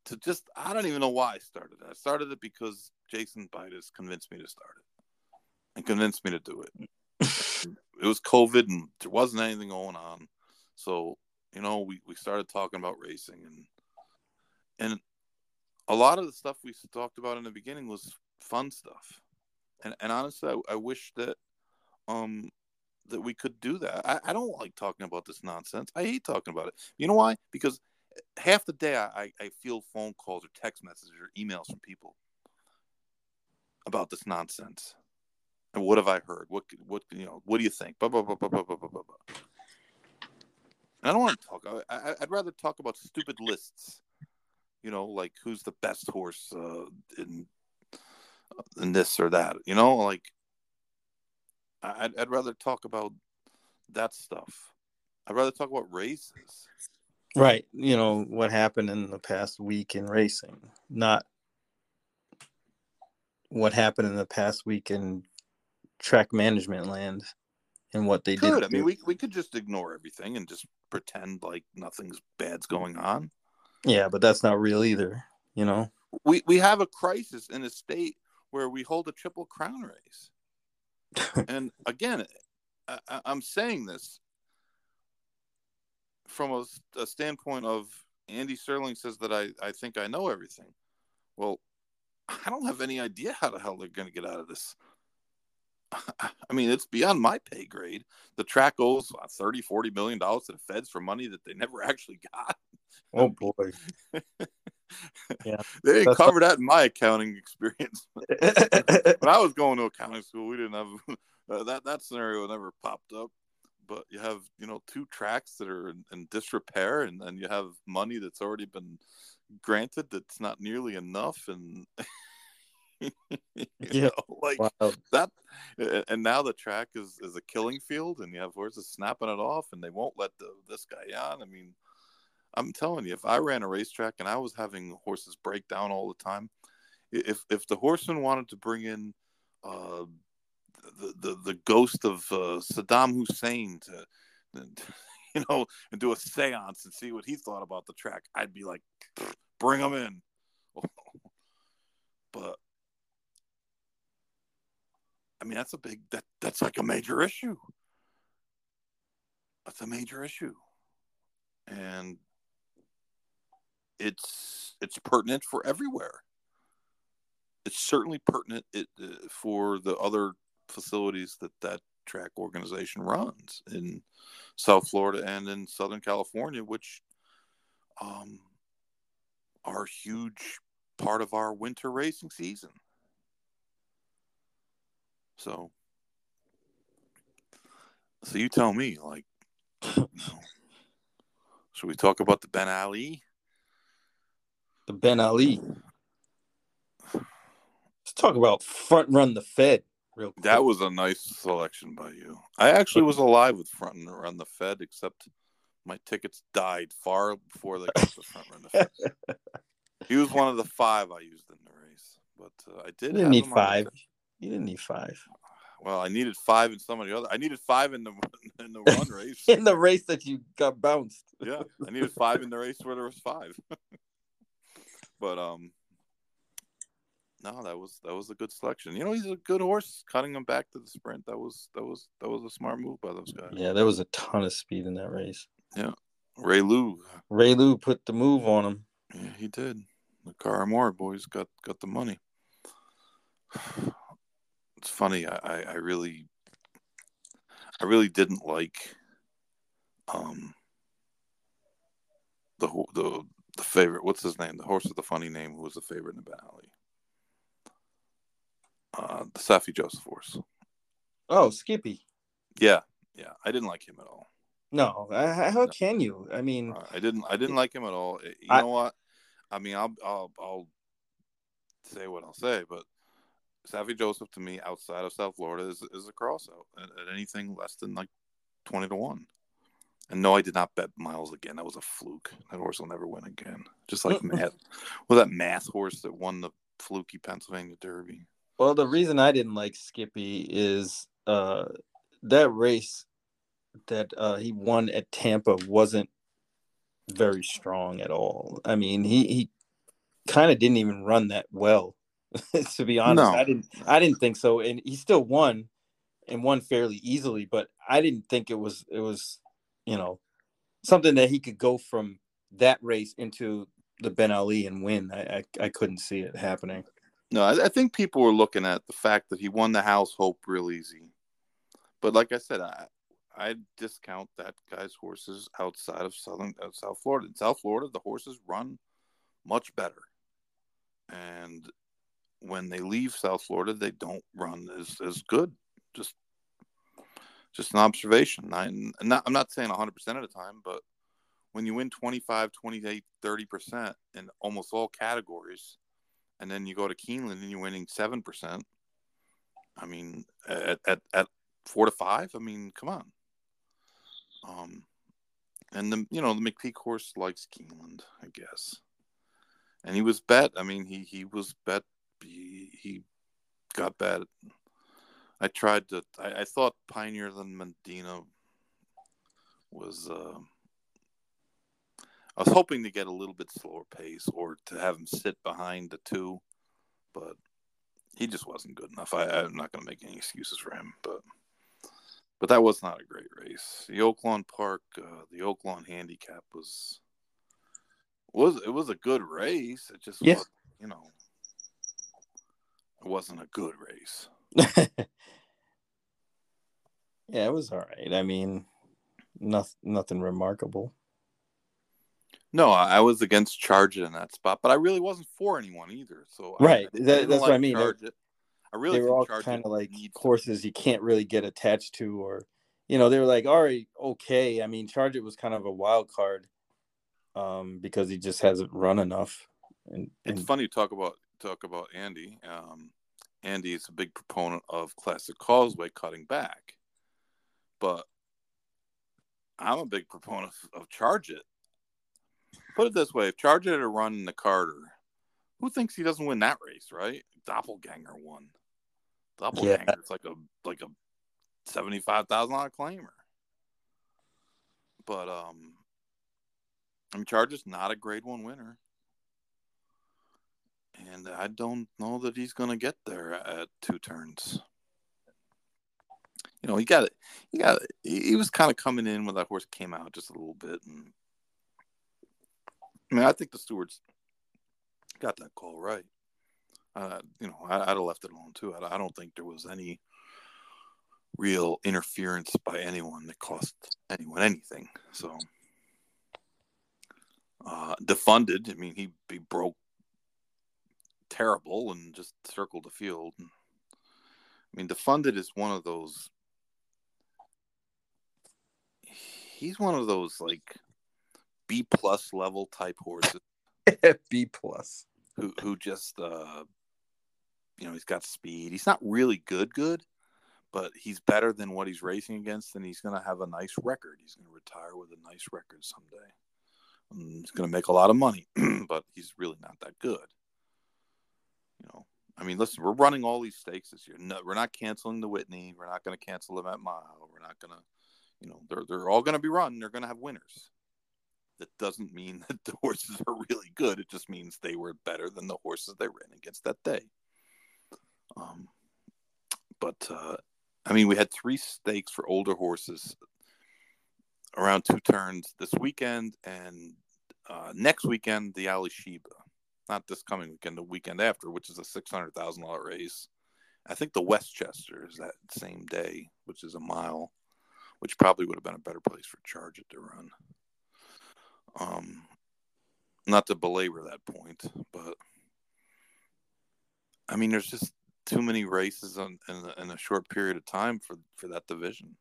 to just I don't even know why I started it. I started it because Jason Bidas convinced me to start it and convinced me to do it. it was COVID and there wasn't anything going on. So, you know, we, we started talking about racing and and a lot of the stuff we talked about in the beginning was fun stuff. And and honestly I, I wish that um that we could do that. I, I don't like talking about this nonsense. I hate talking about it. You know why? Because half the day I, I, I feel phone calls or text messages or emails from people about this nonsense. And what have I heard? What what you know? What do you think? Blah, blah, blah, blah, blah, blah, blah, blah. And I don't want to talk. I, I'd rather talk about stupid lists. You know, like who's the best horse uh, in in this or that. You know, like I'd, I'd rather talk about that stuff. I'd rather talk about races. Right. You know, what happened in the past week in racing, not what happened in the past week in track management land and what they Could. did. I mean, we, we could just ignore everything and just pretend like nothing's bad's going on. yeah, but that's not real either. You know, We we have a crisis in a state where we hold a triple crown race. and again, I, I'm saying this from a, a standpoint of Andy Serling says that I, I think I know everything. Well, I don't have any idea how the hell they're going to get out of this. I mean, it's beyond my pay grade. The track owes uh, 30, 40 million dollars to the feds for money that they never actually got. oh boy. Yeah. They didn't That's cover that in my accounting experience. when I was going to accounting school, we didn't have uh, that that scenario never popped up. But you have you know two tracks that are in, in disrepair, and then you have money that's already been granted that's not nearly enough, and Yeah. know, like wow. that. And now the track is is a killing field, and you have horses snapping it off, and they won't let the, this guy on. I mean, I'm telling you, if I ran a racetrack and I was having horses break down all the time, if if the horseman wanted to bring in uh, the, the the ghost of uh, Saddam Hussein to, you know, and do a séance and see what he thought about the track, I'd be like, bring him in. but I mean, that's a big that that's like a major issue. That's a major issue, and it's it's pertinent for everywhere. It's certainly pertinent it, uh, for the other facilities that that track organization runs in South Florida and in Southern California, which um, are a huge part of our winter racing season. So, so you tell me, like, you should we talk about the Ben Ali? The Ben Ali. Let's talk about front run the Fed real quick. That was a nice selection by you. I actually was alive with front run the Fed, except my tickets died far before they got to front run the Fed. He was one of the five I used in the race, but uh, I you did. didn't need five. You didn't need five. Well, I needed five in some of the other. I needed five in the in the run race. In the race that you got bounced. yeah, I needed five in the race where there was five. but um, no, that was that was a good selection. You know, he's a good horse. Cutting him back to the sprint. That was that was that was a smart move by those guys. Yeah, there was a ton of speed in that race. Yeah, Ray Lou, Ray Lou put the move on him. yeah, he did. The Caramore boys got got the money. It's funny. I, I really I really didn't like um the the the favorite. What's his name? The horse with the funny name who was the favorite in the Ali. Uh, the Saffie Joseph horse. Oh, Skippy. Yeah, yeah. I didn't like him at all. No, I- how can you? I mean, Uh, I didn't. I didn't like him at all. You I- know what? I mean, I'll I'll I'll say what I'll say, but Saffie Joseph to me, outside of South Florida, is is a cross out at, at anything less than like twenty to one. And no, I did not bet Miles again. That was a fluke. That horse will never win again. Just like Matt, well, that Math horse that won the fluky Pennsylvania Derby. well, the reason I didn't like Skippy is uh that race that uh he won at Tampa wasn't very strong at all. I mean, he he kind of didn't even run that well. to be honest, No. I didn't I didn't think so and he still won and won fairly easily, but I didn't think it was it was, you know, something that he could go from that race into the Ben Ali and win. I I, I couldn't see it happening. No, I, I think people were looking at the fact that he won the House Hope real easy. But like I said, I I discount that guy's horses outside of southern uh, South Florida. In South Florida, the horses run much better, and when they leave South Florida, they don't run as as good. Just just an observation. I, am not, I'm not saying 100% of the time, but when you win 25, 28, 30% in almost all categories, and then you go to Keeneland and you're winning 7%, I mean, at, at, at four to five, I mean, come on. Um, and the, you know, the McPeek horse likes Keeneland, I guess. And he was bet. I mean, he, he was bet. He, he got bet I tried to. I, I thought Pioneer of Medina was. Uh, I was hoping to get a little bit slower pace or to have him sit behind the two, but he just wasn't good enough. I, I'm not going to make any excuses for him, but but that was not a great race. The Oaklawn Park, uh, the Oaklawn Handicap was was it was a good race. It just was, you know, it wasn't a good race. yeah, it was all right. I mean, nothing, nothing remarkable. No, I was against Charge It in that spot, but I really wasn't for anyone either. So right, I, I that, that's like what I mean. Charge It. I really they were all kind of like horses you can't really get attached to, or you know, they were like, all right, okay. I mean, Charge It was kind of a wild card, um, because he just hasn't run enough. And, and... it's funny to talk about talk about Andy. Um, Andy is a big proponent of Classic Causeway cutting back, but I'm a big proponent of, Charge It. Put it this way: if Charge It had run in the Carter, who thinks he doesn't win that race? Right? Doppelganger won. Doppelganger yeah. it's like a like a seventy five thousand dollar claimer. But um, I mean, Charge It's not a Grade One winner and I don't know that he's going to get there at two turns. You know, he got it. He got. It. He was kind of coming in when that horse came out just a little bit, and I mean, I think the stewards got that call right. Uh, you know, I, would have left it alone too. I, I don't think there was any real interference by anyone that cost anyone anything. So, uh, defunded. I mean, he he broke terrible and just circled the field. I mean, defunded is one of those. He's one of those like B plus level type horses. B plus. Who who just uh, you know he's got speed. He's not really good, good, but he's better than what he's racing against, and he's going to have a nice record. He's going to retire with a nice record someday. And he's going to make a lot of money, but he's really not that good. You know, I mean, listen, we're running all these stakes this year. No, we're not canceling the Whitney. We're not going to cancel at Mile. We're not going to, you know, they're they're all going to be run. They're going to have winners. That doesn't mean that the horses are really good. It just means they were better than the horses they ran against that day. Um, but uh, I mean, we had three stakes for older horses around two turns this weekend, and uh, next weekend the Alysheba not this coming weekend, the weekend after, which is a six hundred thousand dollar race. I think the Westchester is that same day, which is a mile, which probably would have been a better place for Charge It to run. Um, not to belabor that point, but I mean, there's just too many races on, in, in a short period of time for for that division.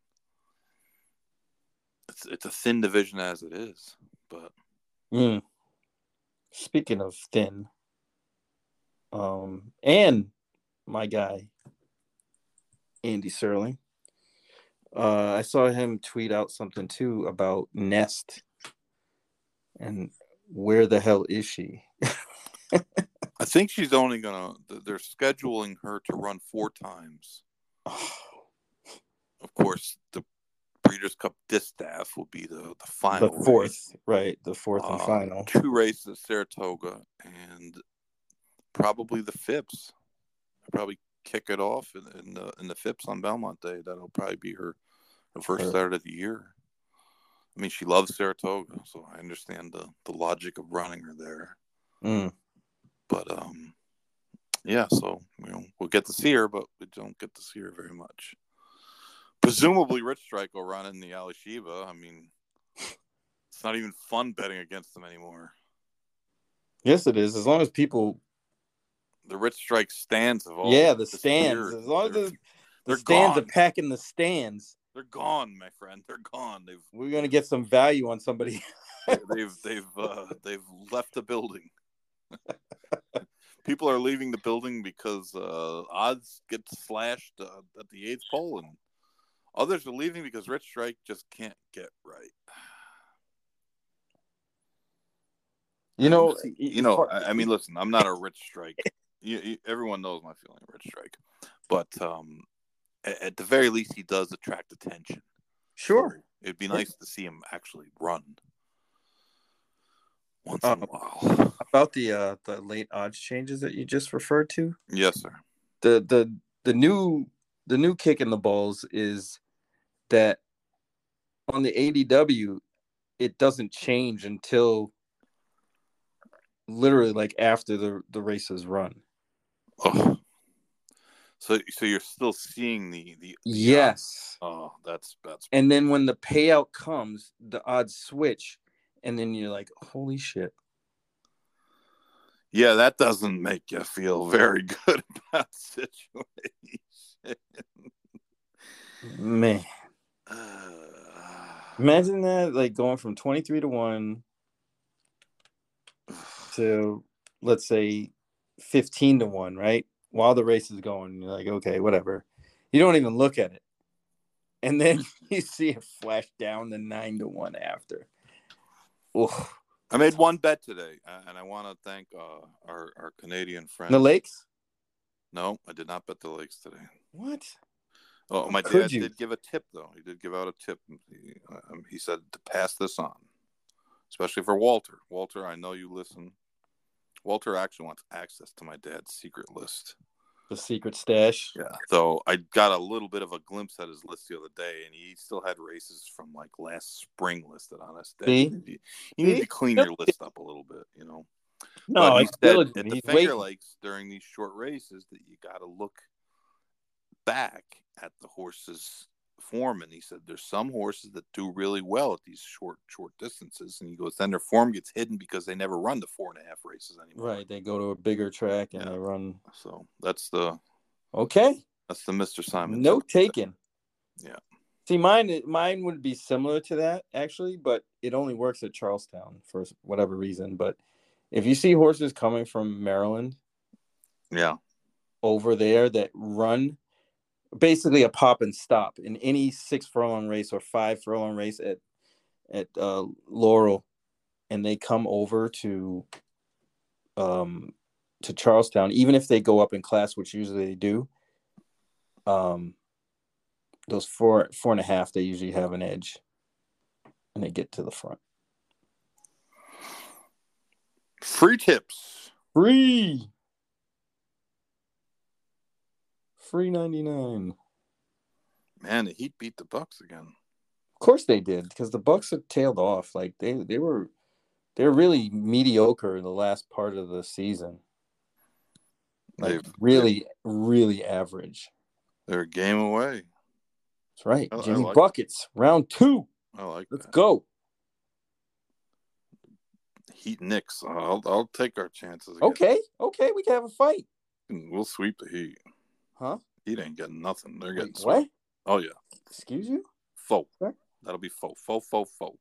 It's it's a thin division as it is, but. Mm speaking of thin, um, and my guy, Andy Serling, uh, I saw him tweet out something too about Nest and where the hell is she? I think she's only gonna. They're scheduling her to run four times. of course, the Breeders' Cup Distaff will be the, the final. The fourth, race. right? The fourth and uh, final. Two races at Saratoga and probably the Phipps. Probably kick it off in, in, the in the Phipps on Belmont Day. That'll probably be her, her first start of the year. I mean, she loves Saratoga, so I understand the, the logic of running her there. Mm. But um, yeah, so you know we'll get to see her, but we don't get to see her very much presumably Rich Strike will run in the Alysheba. I mean, it's not even fun betting against them anymore. Yes, it is. As long as people, The Rich Strike stands have all yeah, the stands. As long as they're, the, the they're stands gone. are packing the stands, they're gone, my friend. They're gone. They've we're gonna get some value on somebody. they've they've uh, they've left the building. People are leaving the building because uh, odds get slashed uh, at the eighth pole, and others are leaving because Rich Strike just can't get right. You know, you know. I, mean, listen, I'm not a Rich Strike. you, you, everyone knows my feeling of Rich Strike, but um, at, at the very least, he does attract attention. sure. So it'd be nice to see him actually run once Uh, in a while. About the uh the late odds changes that you just referred to, Yes, sir. the the the new the new kick in the balls is that on the ADW it doesn't change until literally like after the the race is run. Oh. So, so you're still seeing the the the Yes. Oh, that's that's And then when the payout comes, the odds switch and then you're like, "Holy shit." yeah. That doesn't make you feel very good about the situation. Man, imagine that like going from 23 to 1 to let's say 15 to 1, right? While the race is going, you're like, okay, whatever. You don't even look at it. And then you see it flash down to 9 to 1 after. Oof. I made one bet today, uh, and I want to thank uh, our our Canadian friend. The lakes? No, I did not bet the lakes today. What? Oh, my Could dad you? did give a tip though. He did give out a tip. He, um, he said to pass this on, especially for Walter. Walter, I know you listen. Walter actually wants access to my dad's secret list. The secret stash. Yeah. So I got a little bit of a glimpse at his list the other day, and he still had races from like last spring listed on his day. You, you need to clean your list up a little bit, you know. No, but it's said at the He's Finger waiting. Lakes during these short races that you got to look back at the horse's form, and he said there's some horses that do really well at these short short distances, and he goes then their form gets hidden because they never run the four and a half races anymore. Right. They go to a bigger track and Yeah. they run. So that's the Okay. that's the Mister Simon. Note tip. taken. Yeah. See, mine mine would be similar to that actually, but it only works at Charles Town for whatever reason. But if you see horses coming from Maryland Yeah. over there that run basically a pop and stop in any six furlong race or five furlong race at at uh, Laurel, and they come over to um to Charles Town, even if they go up in class, which usually they do. Um, those four four and a half, they usually have an edge, and they get to the front. Free tips. Free, free ninety nine. Man, the Heat beat the Bucks again. Of course they did, because the Bucks have tailed off. Like they they were they're really mediocre in the last part of the season. Like They've really, really average. they're a game away. That's right. I- I Jimmy like- buckets, round two. I like Let's that. go. Heat Knicks. I'll I'll take our chances. Again. Okay, okay, we can have a fight, We'll sweep the Heat. Huh? Heat ain't getting nothing. They're getting Wait, what? Oh yeah, Excuse you? faux. What? That'll be faux, faux, faux, faux.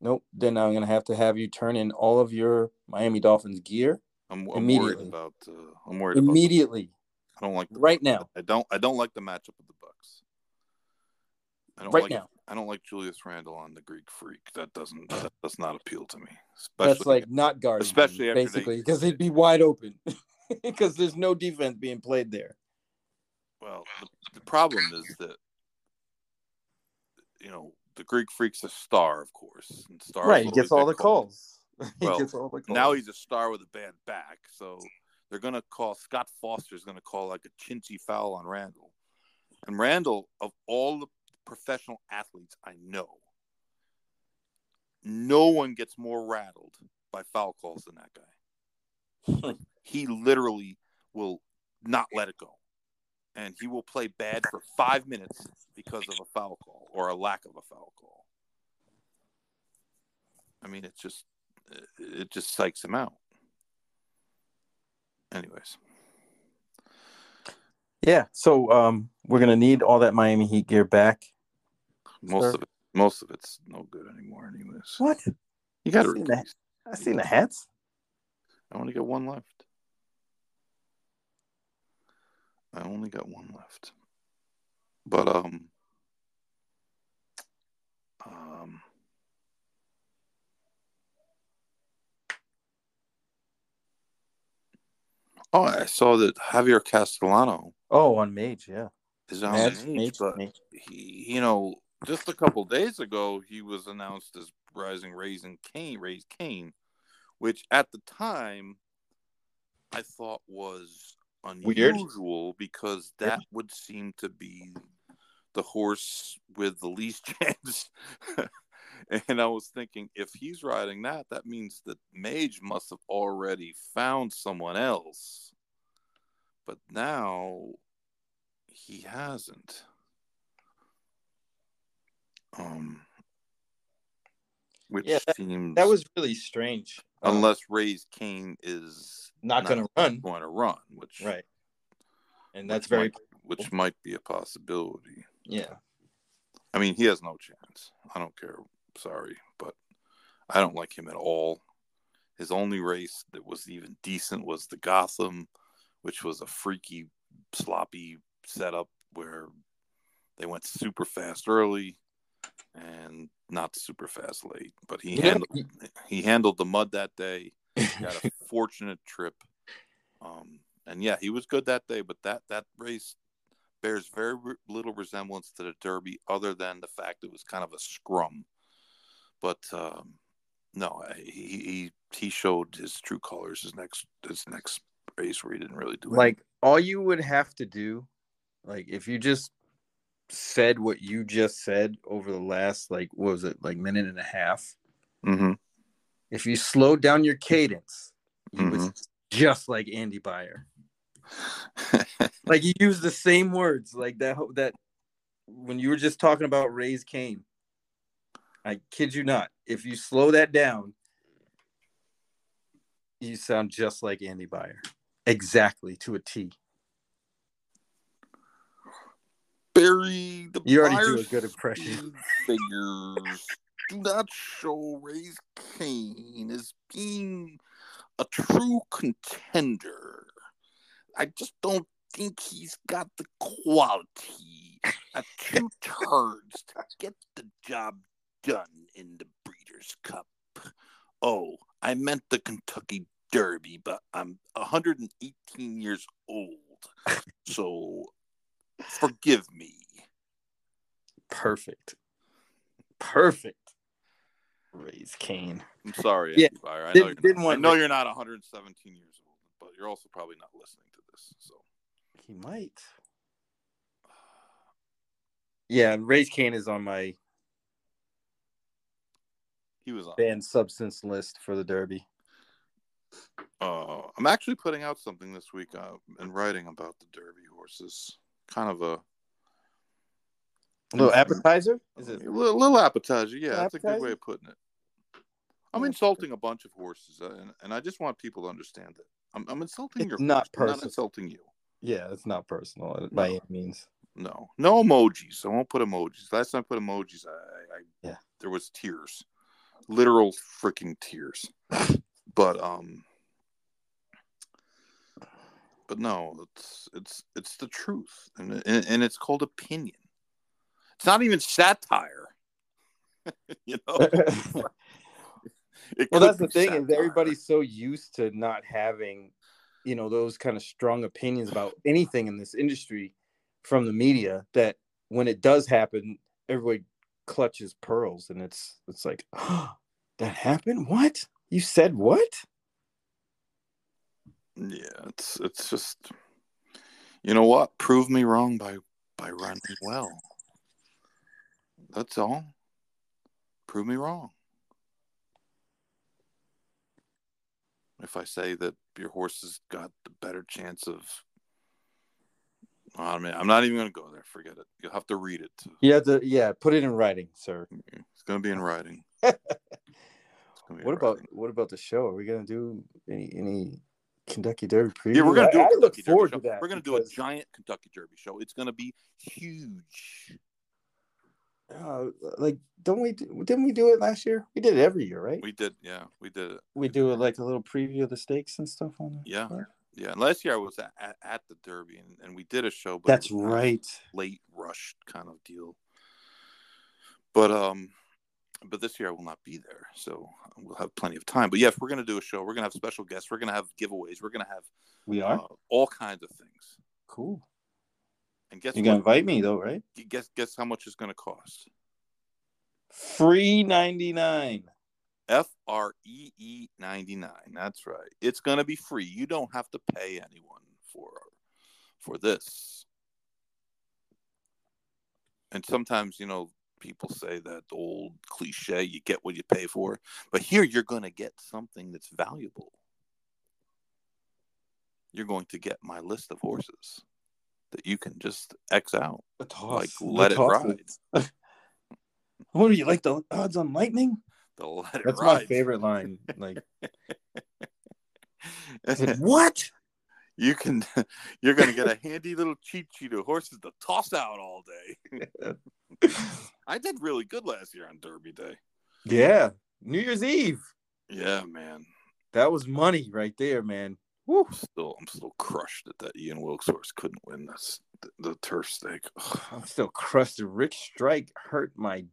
Nope. Then I'm gonna have to have you turn in all of your Miami Dolphins gear I'm, I'm worried Immediately. about. Uh, I'm worried about. immediately, I don't like right now, I don't. I don't like the matchup of the Bucks. I don't right like, now. I don't like Julius Randle on the Greek Freak. That doesn't. That does not appeal to me. That's Especially, like not guarding, especially him, after basically, because he'd be wide open, because there's no defense being played there. Well, the, the problem is that you know the Greek Freak's a star, of course, and stars right, he gets all the calls. he Well, gets all the calls. Now he's a star with a bad back, so they're gonna call Scott Foster's gonna call like a chintzy foul on Randle. And Randle, of all the professional athletes I know, no one gets more rattled by foul calls than that guy. he literally will not let it go. And he will play bad for five minutes because of a foul call or a lack of a foul call. I mean, it just it just psychs him out. Anyways, Yeah. So um, we're gonna need all that Miami Heat gear back. most Sure. of it, most of it's no good anymore. Anyways, What? you got I've seen that. I seen the hats. I only got one left. I only got one left. But um um Oh, I saw that Javier Castellano Oh, on Mage, yeah. is on Mage, Mage, but Mage. he, you know, just a couple days ago, he was announced as Rising Raising Cain, Raise Cain, which at the time I thought was Weird. unusual because Yeah. that would seem to be the horse with the least chance. and I was thinking, if he's riding that, that means that Mage must have already found someone else. But now he hasn't. Um, which Yeah, seems That was really strange. Um, unless Raise Cain is not gonna run. going to run, which Right. And that's very might, which might be a possibility. yeah. I mean, he has no chance. I don't care. Sorry, but I don't like him at all. His only race that was even decent was the Gotham, which was a freaky, sloppy setup where they went super fast early and not super fast late. But he handled he handled the mud that day. He got a fortunate trip. Um, and yeah, he was good that day. But that that race bears very little resemblance to the Derby, other than the fact it was kind of a scrum. But um, no, he he he showed his true colors his next his next race where he didn't really do like all you would have to do, like if you just said what you just said over the last like what was it, like minute and a half, Mm-hmm. if you slowed down your cadence, you was just like Andy Beyer. Like you used the same words, like that that when you were just talking about Raise Cain. I kid you not. If you slow that down, you sound just like Andy Beyer. Exactly to a T. The You already do a good impression. Figures do not show Raise Cain as being a true contender. I just don't think he's got the quality of two turds to get the job done in the Breeders' Cup. Oh, I meant the Kentucky Derby, but I'm 118 years old, so forgive me. Perfect. Perfect. Raise Cain. I'm sorry, Yeah, Andy I know, didn't- you're didn't not, I want know Ray- you're not 117 years old, but you're also probably not listening to this. So He might. Yeah, Raise Cain is on my he was on. banned substance list for the Derby. Uh, I'm actually putting out something this week uh, and writing about the Derby horses. Kind of a, A little appetizer? Is it a little, little appetizer. Yeah, Little that's a good way of putting it. I'm Yeah. insulting a bunch of horses, uh, and, and I just want people to understand it. I'm, I'm insulting It's your not horse, I'm not personal. insulting you. Yeah, it's not personal by any means. No, no emojis. I won't put emojis. Last time I put emojis, I, I Yeah. there was tears, literal freaking tears. but um, but no, it's it's it's the truth, and and, and it's called opinion. It's not even satire. you know. Well, that's the thing is everybody's so used to not having, you know, those kind of strong opinions about anything in this industry from the media that when it does happen, everybody clutches pearls, and it's it's like, oh, that happened. What you said? What? Yeah, it's it's just you know what? Prove me wrong by by running well. That's all. Prove me wrong. If I say that your horse has got the better chance of I mean, I'm not even gonna go there. Forget it. You'll have to read it. You have to, yeah, put it in writing, sir. Mm-hmm. It's gonna be in writing. It's gonna in What about writing. what about the show? Are we gonna do any any Kentucky Derby preview? Yeah, we're gonna do. a I, I look Kentucky Derby forward show. to that. We're gonna do a giant Kentucky Derby show. It's gonna be huge. uh, like, don't we? do- Didn't we do it last year? We did it every year, right? We, We did, yeah, we did it. We do it like a little preview of the stakes and stuff on it. Yeah, yeah. And last year I was at, at, at the Derby, and, and we did a show. But That's was kind of right. Late rush kind of deal. But um, but this year I will not be there, so we'll have plenty of time. But yes, we're gonna do a show. We're gonna have special guests. We're gonna have giveaways. We're gonna have We are uh, all kinds of things. cool. And guess You're gonna invite me though, right? Guess guess how much it's gonna cost. Free ninety nine. F R E E 99. That's right. It's going to be free. You don't have to pay anyone for for this. And sometimes, you know, people say that old cliche, you get what you pay for, but here you're going to get something that's valuable. You're going to get my list of horses that you can just X out. Like, let it ride. What do you like the odds on lightning? The let it That's my favorite line. Like what? You can you're gonna get a handy little cheat sheet of horses to toss out all day. I did really good last year on Derby Day. Yeah. New Year's Eve. Yeah, man. That was money right there, man. Woo. I'm still I'm still crushed that that Ian Wilkes horse couldn't win this the, the turf stake. Ugh, I'm still crusted. Rich Strike hurt my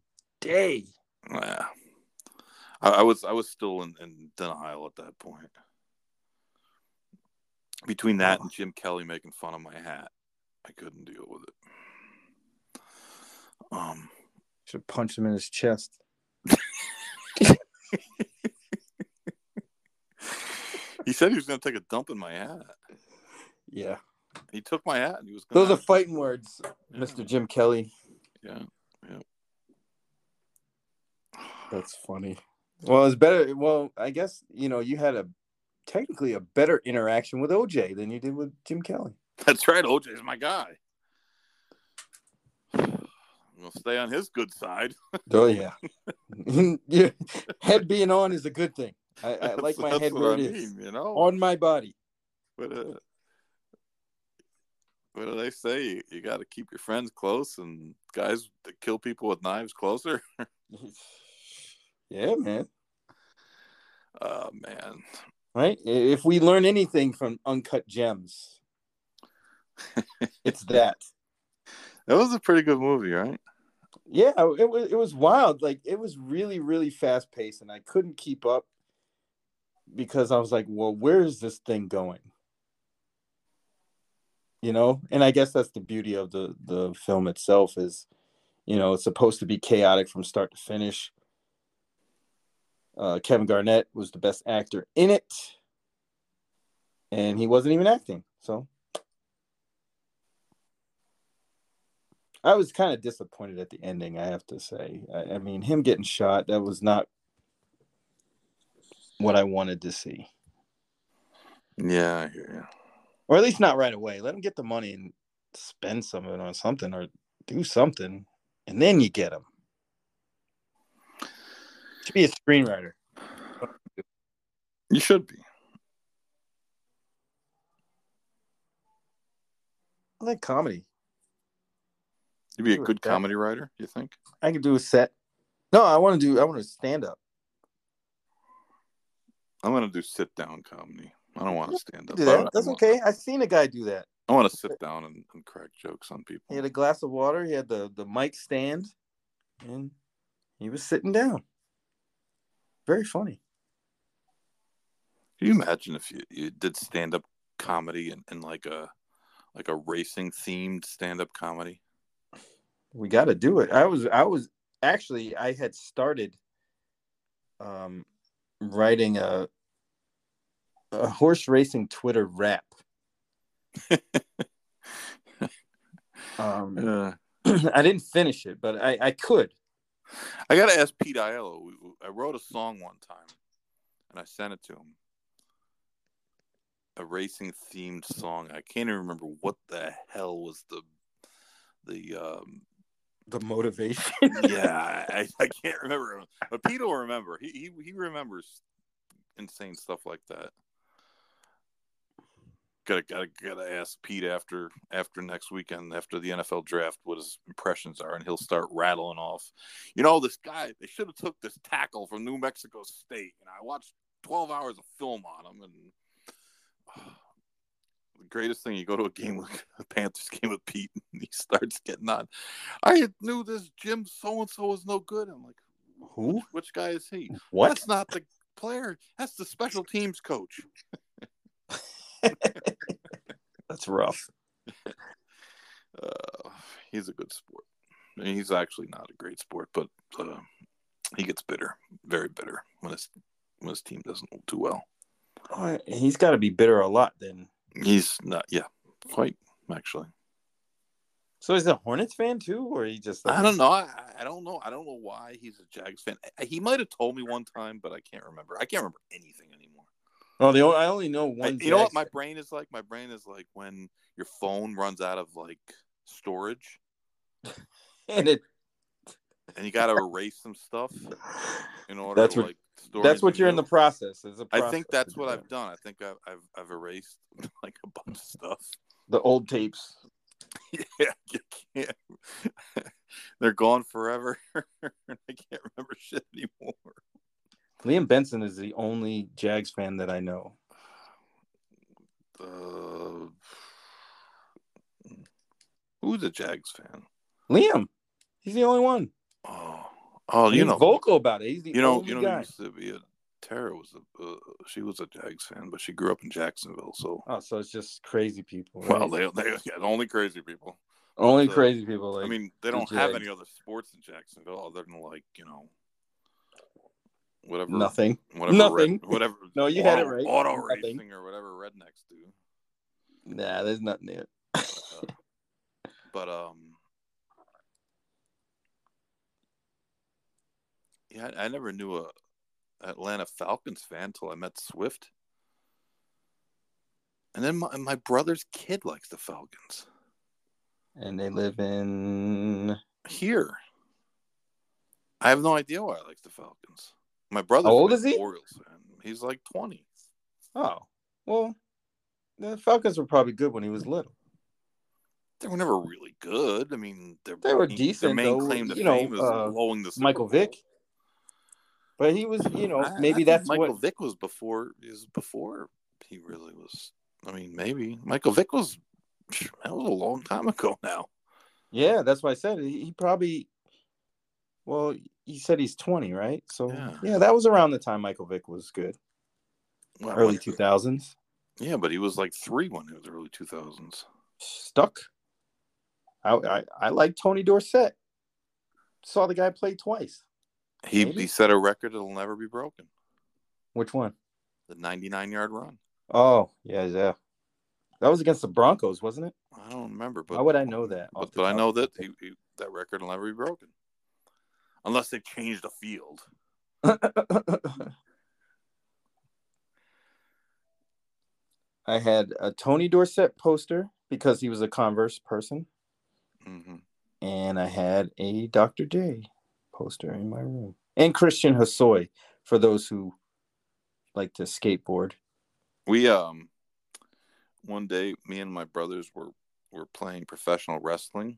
day. yeah. I, I was I was still in, in denial at that point. Between that and Jim Kelly making fun of my hat, I couldn't deal with it. Um Should have punched him in his chest. he said he was gonna take a dump in my hat. Yeah. He took my hat and he was gonna Those are fighting words, Yeah. Mr. Jim Kelly. Yeah, yeah. That's funny. Well, it's better. Well, I guess you know you had a technically a better interaction with OJ than you did with Jim Kelly. That's right. OJ is my guy. I'm gonna stay on his good side. Oh yeah, yeah. Head being on is a good thing. I, I like my head where I it is mean, You know, on my body. But, uh, what do they say? You, you got to keep your friends close, and guys that kill people with knives closer. yeah, man. Oh man, Right? If we learn anything from Uncut Gems, it's that. that was a pretty good movie, right? Yeah, it was it was wild. Like it was really really fast paced, and I couldn't keep up because I was like, "Well, where is this thing going?" You know, and I guess that's the beauty of the the film itself is, you know, it's supposed to be chaotic from start to finish. Uh, Kevin Garnett was the best actor in it, and he wasn't even acting. So I was kind of disappointed at the ending. I have to say. I, I mean, him getting shot that was not what I wanted to see, Yeah, I hear you. or at least not right away. Let him get the money and spend some of it on something, or do something, and then you get him. Should be a screenwriter. You should be. I like comedy. You'd be a good comedy writer. You think? I could do a set. No, I want to do. I want to stand up. I'm gonna do sit down comedy. I don't want to stand up. Do that. That's okay. I've seen a guy do that. I want to sit down and, and crack jokes on people. He had a glass of water. He had the the mic stand, and he was sitting down. Very funny. Can you imagine if you, you did stand up comedy and, and like a like a racing themed stand up comedy? We got to do it. I was I was actually I had started um writing a a horse racing Twitter rap. Um, Uh, I didn't finish it, but I I could. I got to ask Pete Aiello. I wrote a song one time and I sent it to him. a racing themed song. I can't even remember what the hell was the the um The motivation. yeah I, I can't remember but Pete will remember he, he he remembers insane stuff like that gotta gotta gotta ask Pete after after next weekend after the NFL draft what his impressions are and he'll start rattling off. You know this guy they should have took this tackle from New Mexico State and I watched 12 hours of film on him and the greatest thing you go to a game with a Panthers game with Pete and he starts getting on. I knew this Jim so and so was no good. I'm like Who? which, which guy is he? What? that's not the player. That's the special teams coach That's rough. uh, he's a good sport. I mean, he's actually not a great sport, but uh, he gets bitter, very bitter when his when his team doesn't do well. Oh, He's got to be bitter a lot then. He's not, yeah, quite actually. So he's a Hornets fan too, or he just? I don't know. I, I don't know. I don't know why he's a Jags fan. He might have told me one time, but I can't remember. I can't remember anything anymore. Oh, the only, I only know I- one. you know what my brain is like? My brain is like when your phone runs out of like storage And it. and you got to erase some stuff in order That's to what- like store That's what you're in the process. Is a I process think that's what. I've done. I think I've I've, I've erased like a bunch of stuff. The old tapes. yeah, you can't. They're gone forever. I can't remember shit anymore. Liam Benson is the only Jags fan that I know. Uh, who's a Jags fan? Liam, he's the only one. Oh, oh, he's you know, vocal about it. He's the you know, you know, guy. used to be a Tara was a uh, she was a Jags fan, but she grew up in Jacksonville. So, Oh, so it's just crazy people. right? well, they they yeah, only crazy people. only crazy people. Like, I mean, they the don't have any other sports in Jacksonville other than like you know, whatever, nothing. whatever, Nothing. red- whatever. No, you had it right. Auto Nothing. racing or whatever rednecks do. Nah, there's nothing there. Uh, but um, yeah, I, I never knew a Atlanta Falcons fan till I met Swift, and then my, my brother's kid likes the Falcons And they live in. here. I have no idea why I like the Falcons. My brother, How old is he? Orioles fan. He's like twenty. Oh, well, the Falcons were probably good when he was little. They were never really good. I mean, They were main- decent, Their main though. claim to You know, fame is uh, blowing the Super Michael Bowl. Vick. But he was, you know, I- I maybe think that's Michael what. Vick was before. Is before he really was. I mean, maybe Michael Vick was. That was a long time ago now. Yeah, that's why I said he, he probably. Well, he said he's 20, right? So, Yeah. yeah. that was around the time Michael Vick was good. Well, Early what- 2000s. Yeah, but he was like three when it was early two thousands. Stuck. I, I, I like Tony Dorsett. Saw the guy play twice. He Maybe. he set a record that'll never be broken. Which one? The ninety nine yard run. Oh, yeah, yeah. That was against the Broncos, wasn't it? I don't remember, but How would I know that? But, but I know that he, he, that record will never be broken, unless they change the field. I had a Tony Dorsett poster because he was a Converse person, hmm and I had a Dr. J poster in my room, and Christian Hosoi for those who like to skateboard. We um one day me and my brothers were were playing professional wrestling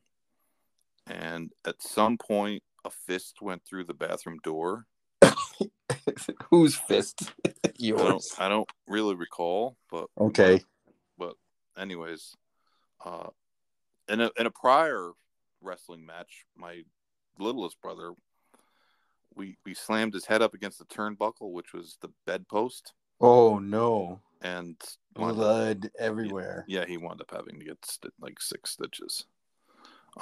and at some point a fist went through the bathroom door. Whose fist? I don't Yours. I don't really recall, but Okay. but anyways, uh in a in a prior wrestling match, my littlest brother we we slammed his head up against the turnbuckle, which was the bedpost, Oh no! and wound up- Blood everywhere. Yeah, he wound up having to get st- like six stitches.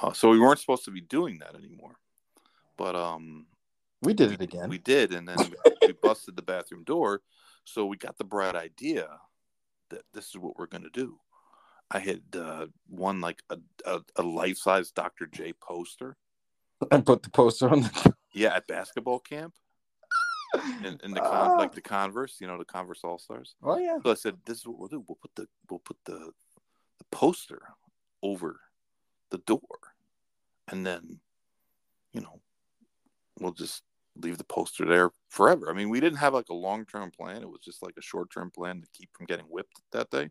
Uh, so we weren't supposed to be doing that anymore, but um, We did it again. we did, and then we, busted the bathroom door. So we got the bright idea that this is what we're going to do. I had uh, won like a, a, a life size Dr. J poster. And put the poster on the. Yeah, at basketball camp. in, in the con- like the Converse, you know, the Converse All Stars. Oh yeah. So I said, "This is what we'll do. We'll put the we'll put the the poster over the door, and then, you know, we'll just leave the poster there forever. I mean, we didn't have like a long term plan. It was just like a short term plan to keep from getting whipped that day.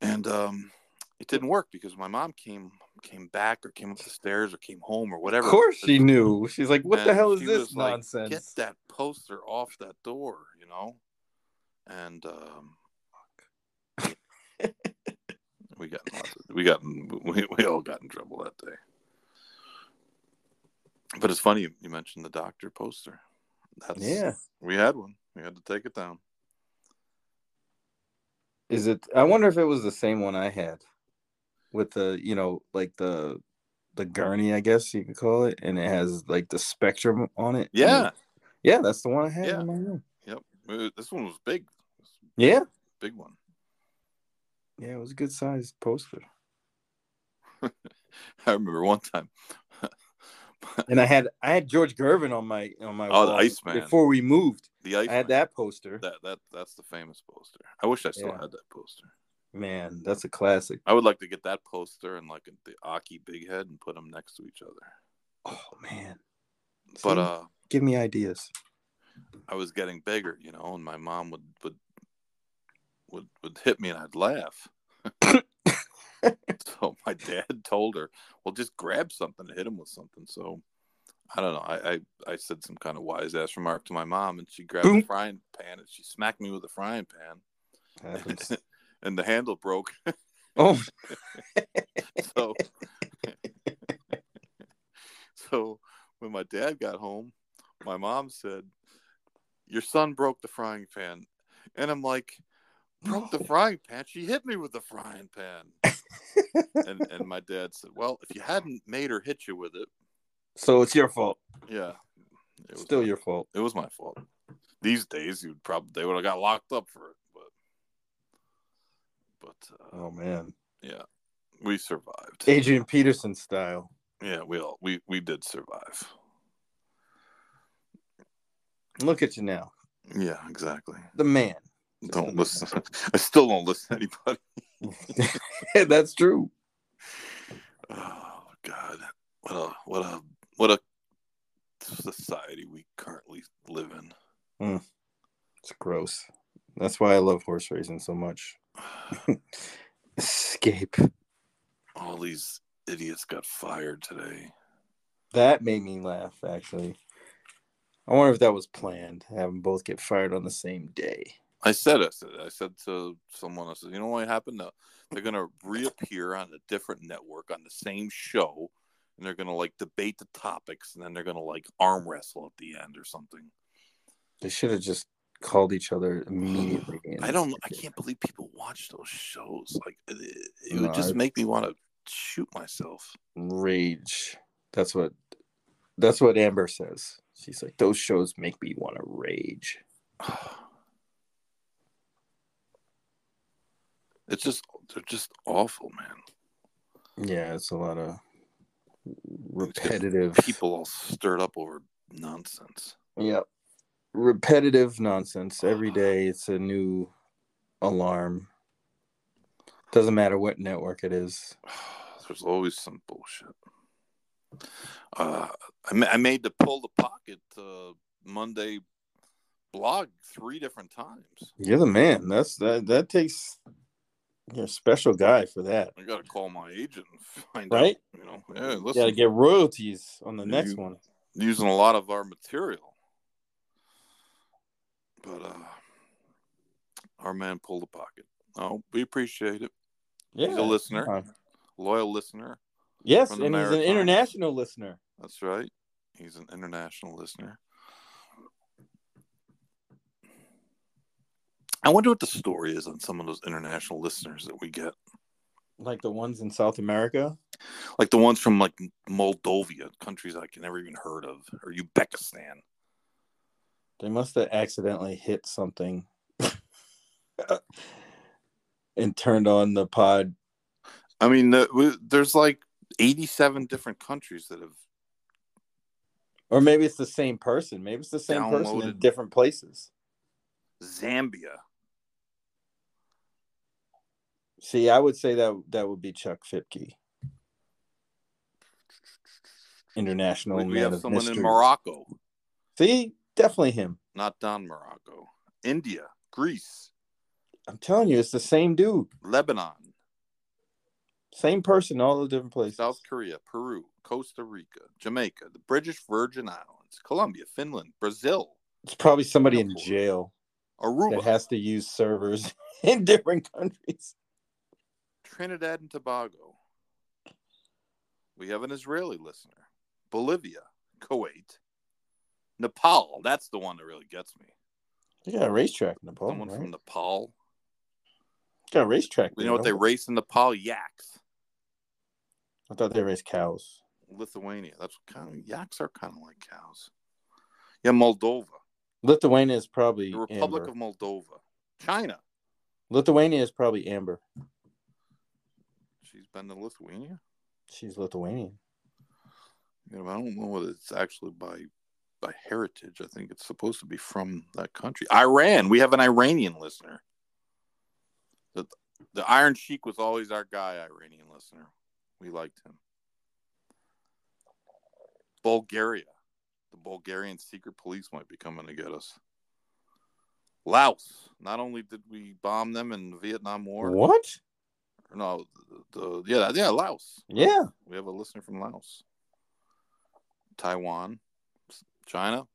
And um, it didn't work because my mom came came back or came up the stairs or came home or whatever. Of course she knew. She's like, "What the hell is this was like, nonsense?" Get that poster off that door, you know. And um, we got we got we, we all got in trouble that day. But it's funny you, mentioned the doctor poster. That's yeah. we had one. We had to take it down. Is it? I wonder if it was the same one I had, with the you know like the the gurney, I guess you could call it, and it has like the spectrum on it. Yeah. Yeah, that's the one I had Yeah. in my room. Yep. This one was big. Yeah. Big one. Yeah, it was a good sized poster. I remember one time. And I had I had George Gervin on my on my Oh, the Iceman. before we moved. The ice. I had that poster. That that that's the famous poster. I wish I still Yeah. had that poster. Man, that's a classic. I would like to get that poster and like the Aki Big Head and put them next to each other. Oh man. But See? uh, give me ideas. I was getting bigger, you know, and my mom would would would would hit me and I'd laugh. so my dad told her, "Well, just grab something and hit him with something." So I don't know. I I, I said some kind of wise ass remark to my mom, and she grabbed a Boom. frying pan and she smacked me with a frying pan, Happens. and the handle broke. oh, so so when my dad got home my mom said your son broke the frying pan and i'm like broke the frying pan she hit me with the frying pan and and my dad said well if you hadn't made her hit you with it so it's your fault. yeah it was Still my, your fault. it was my fault these days you'd probably they would have got locked up for it but but uh, Oh man. yeah we survived Adrian Peterson style. yeah we all we we did survive Look at you now. Yeah, exactly. The man. Don't listen. I still don't listen to anybody. That's true. Oh God, what a what a what a society we currently live in. Hmm. It's gross. That's why I love horse racing so much. Escape. All these idiots got fired today. That made me laugh, actually. I wonder if that was planned, have them both get fired on the same day. I said, I said, I said to someone, I said, you know what happened? They're gonna reappear on a different network on the same show, and they're gonna like debate the topics, and then they're gonna like arm wrestle at the end or something. They should have just called each other immediately. I don't. I can't believe people watch those shows. Like it, it No, would just I- make me want to shoot myself. Rage. That's what. That's what Amber says. She's like, those shows make me want to rage. It's just they're just awful, man. Yeah, it's a lot of repetitive. People all stirred up over nonsense. Yep. Repetitive nonsense. Every day it's a new alarm. Doesn't matter what network it is. There's always some bullshit. Uh, I, ma- I made the pull the pocket uh, Monday blog three different times. You're the man. That's that that takes you're a special guy for that. I got to call my agent and find Right? out. You know, yeah, You listen, gotta get royalties on the You- next one. using a lot of our material. But uh our man pulled the pocket. Oh, we appreciate it. Yeah. He's a listener, Uh, loyal listener. yes, and he's an international listener. That's right. He's an international listener. I wonder what the story is on some of those international listeners that we get. Like the ones in South America. Like the ones from like Moldova, countries I can never even heard of, or Uzbekistan. They must have accidentally hit something and turned on the pod. I mean, there's like 87 different countries that have Or maybe it's the same person. Maybe it's the same person in different places. Zambia. See, I would say that that would be Chuck Fipke. International We, have someone in. Morocco, See, definitely him. not Don Muraco. India, Greece, I'm telling you, it's the same dude, Lebanon, same person, all the different places. South Korea, Peru, Costa Rica, Jamaica, the British Virgin Islands, Colombia, Finland, Brazil, It's probably somebody in Singapore. jail that has to use servers in different countries. Trinidad and Tobago. We have an Israeli listener. Bolivia, Kuwait, Nepal. That's the one that really gets me. You got a racetrack in Nepal, Someone right? from Nepal. You got a racetrack. You know what they race in Nepal? Yaks. I thought they raced cows. Lithuania. That's kind of yaks are kind of like cows. Yeah, Moldova, Lithuania is probably the Republic amber. of Moldova, China. Lithuania is probably amber. She's been to Lithuania. She's Lithuanian. You know, I don't know whether it's actually by by heritage. I think it's supposed to be from that country. Iran. We have an Iranian listener. The the Iron Sheik was always our guy. Iranian listener. We liked him. Bulgaria. The Bulgarian secret police might be coming to get us. Laos. Not only did we bomb them in the Vietnam War. What? No, the, the yeah yeah Laos. Yeah. We have a listener from Laos, Taiwan, China.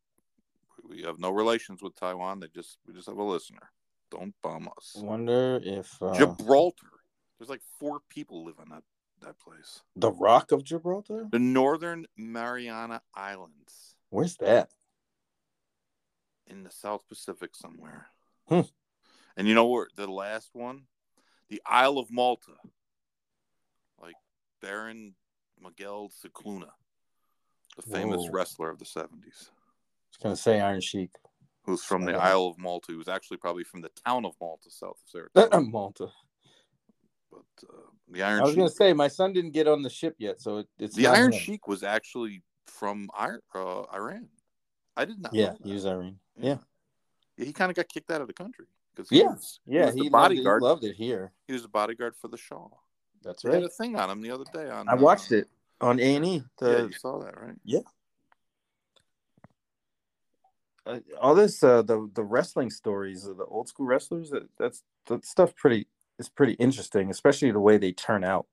We have no relations with Taiwan. They just we just have a listener. Don't bomb us. Wonder if uh, Gibraltar. There's like four people live in that that place. the Rock of Gibraltar. The Northern Mariana Islands Where's that? in the South Pacific somewhere. Hmm. And you know where the last one, the Isle of Malta, like Baron Mikel Scicluna, the famous Whoa. wrestler of the '70s. I was gonna say Iron Sheik. who's from the Isle of Malta, who's actually probably from the town of Malta, south of Saratoga. Malta. but uh, the Iron I was gonna say my son didn't get on the ship yet, so it, it's the Iron him. Sheik was actually from uh, Iran. I did not. Yeah, he was Irene. Yeah, Yeah, he kind of got kicked out of the country because Yeah, was, yeah, he the loved, it. he bodyguard. loved it here. He was a bodyguard for the Shah. That's They right. a thing on him the other day. On I watched uh, it on A and E. Yeah, you saw that, right? uh, all this uh the the wrestling stories of the old school wrestlers that that's that stuff pretty is pretty interesting especially the way they turn out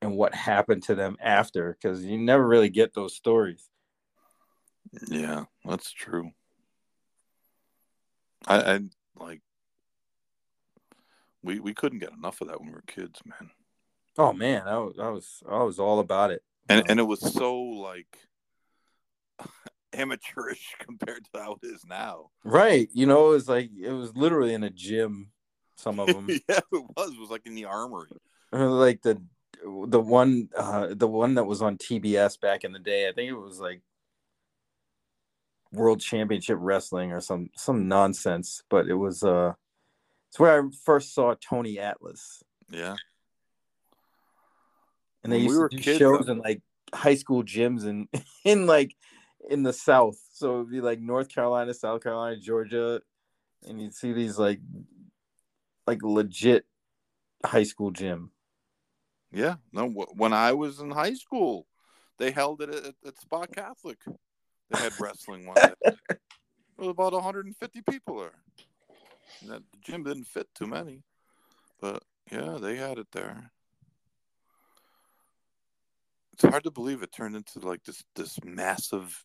and what happened to them after because you never really get those stories Yeah, that's true. I, I like. We we couldn't get enough of that when we were kids, man. oh man i was i was, I was all about it and and it was so like amateurish compared to how it is now. right you know it was like it was literally in a gym some of them yeah, it was. It was like in the armory. like the the one uh the one that was on tbs back in the day i think it was like world championship wrestling or some some nonsense but it was uh it's where i first saw tony atlas Yeah, and they When we used were to do kids, shows in like high school gyms and in like in the south so it'd be like north carolina south carolina georgia and you'd see these like like legit high school gym yeah. No, when I was in high school, they held it at, at Spa Catholic. They had wrestling one day. There was about 150 people there. And that the gym didn't fit too many, but yeah, they had it there. It's hard to believe it turned into like this this massive,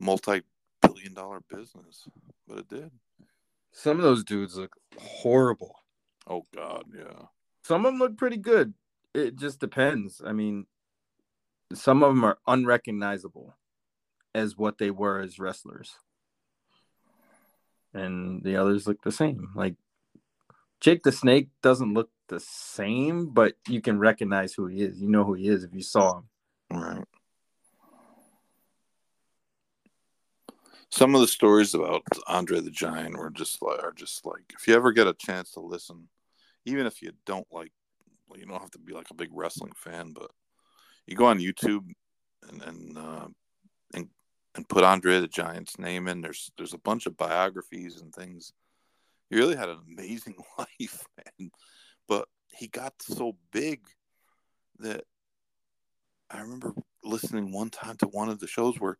multi-billion dollar business, but it did. some of those dudes look horrible Oh God, yeah. some of them look pretty good it just depends i mean some of them are unrecognizable as what they were as wrestlers and the others look the same. Like jake the snake doesn't look the same but you can recognize who he is. You know who he is if you saw him. Right. Some of the stories about Andre the Giant were just like are just like if you ever get a chance to listen, even if you don't like, well, you don't have to be like a big wrestling fan, but you go on YouTube and and uh, and put Andre the Giant's name in. There's there's a bunch of biographies and things. He really had an amazing life, man. But he got so big that I remember listening one time to one of the shows where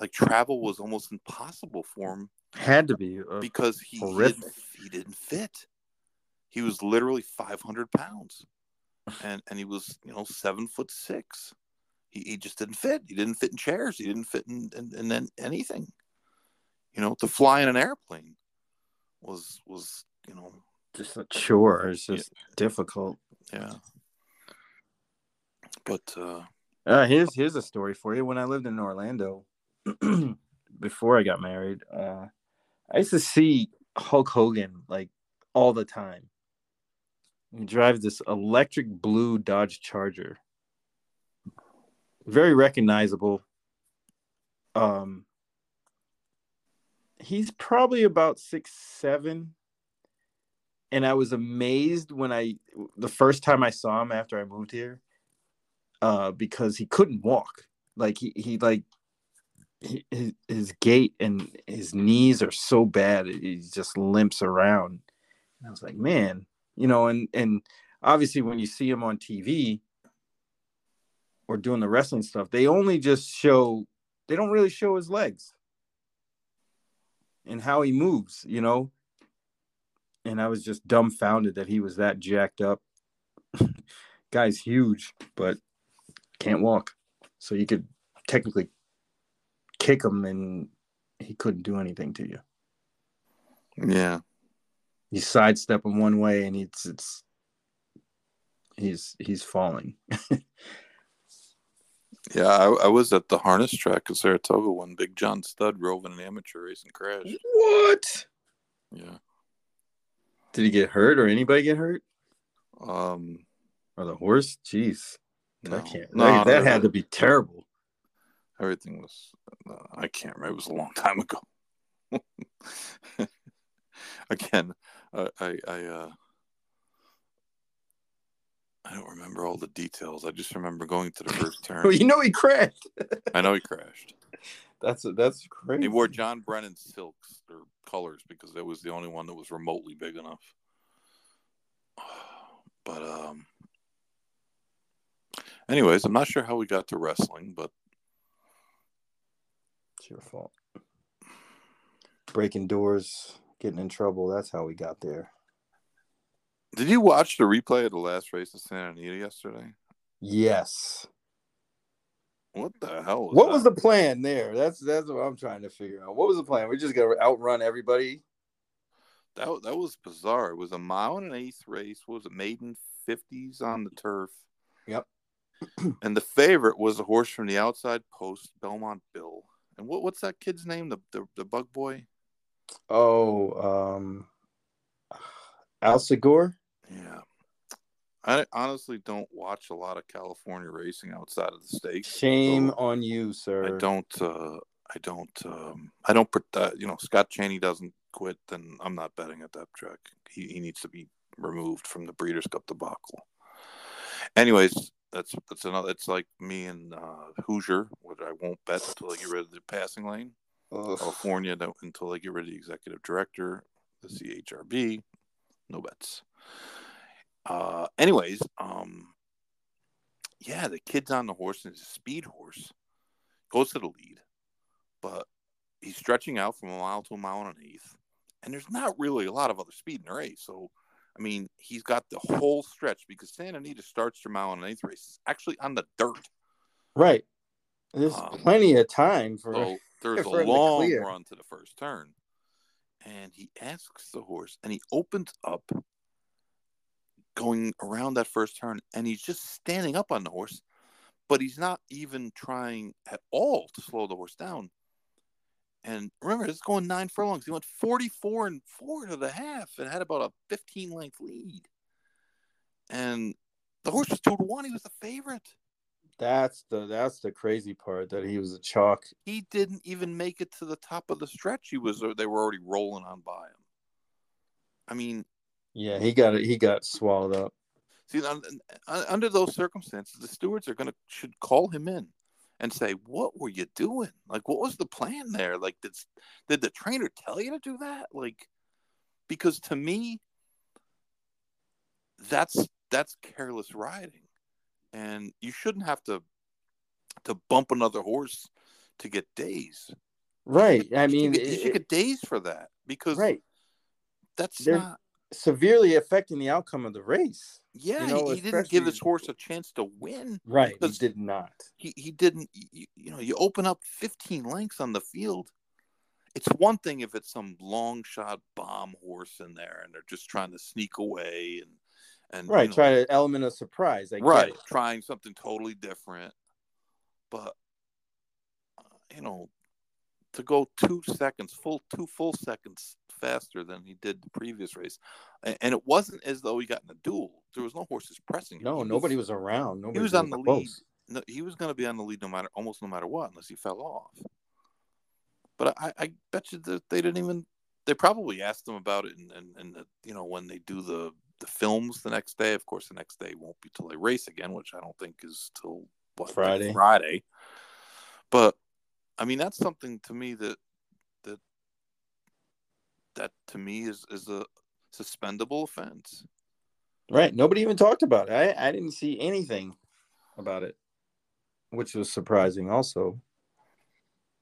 like travel was almost impossible for him Had to be. uh, because he horrific. didn't, he didn't fit. He was literally 500 pounds, and and he was you know seven foot six. He, he just didn't fit. He didn't fit in chairs. He didn't fit in in, in, an- anything. You know, to fly in an airplane was was you know just a chore. It's just difficult. yeah. But uh, Uh, here's here's a story for you. When I lived in Orlando, before I got married, uh, I used to see Hulk Hogan like all the time. He drives this electric blue Dodge Charger, very recognizable. Um, he's probably about six seven, and I was amazed when I the first time I saw him after I moved here uh, because he couldn't walk. Like he, he like his, his gait and his knees are so bad he just limps around. And I was like, man, you know, and and obviously when you see him on TV or doing the wrestling stuff, they only just show they don't really show his legs and how he moves, you know. And I was just dumbfounded that he was that jacked up. Guy's huge, but can't walk. So you could technically kick him and he couldn't do anything to you. yeah, You sidestep him one way and it's it's he's he's falling. yeah. I, I was at the harness track in Saratoga when Big John Studd drove in an amateur race and crashed. What? Yeah. Did he get hurt or anybody get hurt? Um. Or the horse? Jeez. No, That can't no, that, that had to be terrible. everything was uh, i can't remember it was a long time ago again uh, i i uh i don't remember all the details i just remember going to the first turn Well, you know he crashed. i know he crashed That's that's crazy. he wore john brennan silks or colors because that was the only one that was remotely big enough but um anyways i'm not sure how we got to wrestling but It's your fault. Breaking doors, getting in trouble. That's how we got there. Did you watch the replay of the last race of santa anita yesterday Yes. what the hell was What that? was the plan there? That's that's what I'm trying to figure out. What was the plan? We're just gonna outrun everybody. That that was bizarre. It was a mile and an eighth race. What was it maiden fifties on the turf? Yep. and the favorite was a horse from the outside post, Belmont Bill. And what what's that kid's name? The the, the bug boy? Oh, um, Al Segura. Yeah. I honestly don't watch a lot of California racing outside of the state. Shame so on you, sir. I don't. Uh, I don't. Um, I don't. put that- You know, Scott Chaney doesn't quit, then I'm not betting at that track. He he needs to be removed from the Breeders' Cup debacle. Anyways, that's that's another. It's like me and uh, Hoosier, which I won't bet until I get rid of the passing lane. Ugh. California until I get rid of the executive director, the CHRB. No bets. Uh, anyways, um, yeah, the kid's on the horse and it's a speed horse. Goes to the lead, but he's stretching out from a mile to a mile and an eighth, and there's not really a lot of other speed in the race. So, I mean, he's got the whole stretch because Santa Anita starts their mile and an eighth race It's actually on the dirt. Right. There's Um, plenty of time for. So there's a For to long clear. run to the first turn. And he asks the horse, and he opens up going around that first turn, and he's just standing up on the horse, but he's not even trying at all to slow the horse down. And remember, it's going nine furlongs. He went 44 and four to the half and had about a 15 length lead. And the horse was two to one. He was the favorite. That's the that's the crazy part that he was a chalk. he didn't even make it to the top of the stretch. He was they were already rolling on by him. I mean, Yeah, he got it. He got swallowed up. see, un, un- under those circumstances, the stewards are gonna should call him in, and say, "What were you doing? Like, what was the plan there? Like, did did the trainer tell you to do that? Like, because to me, that's that's careless riding, and you shouldn't have to to bump another horse to get days. Right. I You should mean, get- you should get days for that because right. that's They're- not. Severely affecting the outcome of the race. Yeah, know, he, he didn't give his horse a chance to win. Right. He did not. he, he didn't you, you know you open up 15 lengths on the field it's one thing if it's some long shot bomb horse in there and they're just trying to sneak away and and Right. you know, Try to element of surprise. I right trying something totally different but uh, you know to go two seconds full two full seconds faster than he did the previous race and, it wasn't as though he got in a duel there was no horses pressing him. No, He nobody was around. Nobody was on the even lead. no, he was going to be on the lead no matter almost no matter what unless he fell off. But I, I bet you that they didn't even. They probably asked him about it, and and, and you know when they do the the films the next day. Of course, the next day won't be till they race again, which I don't think is till what, Friday. Friday. But I mean, that's something to me that that that to me is is a suspendable offense. Right. Nobody even talked about it. I, I didn't see anything about it, which was surprising also.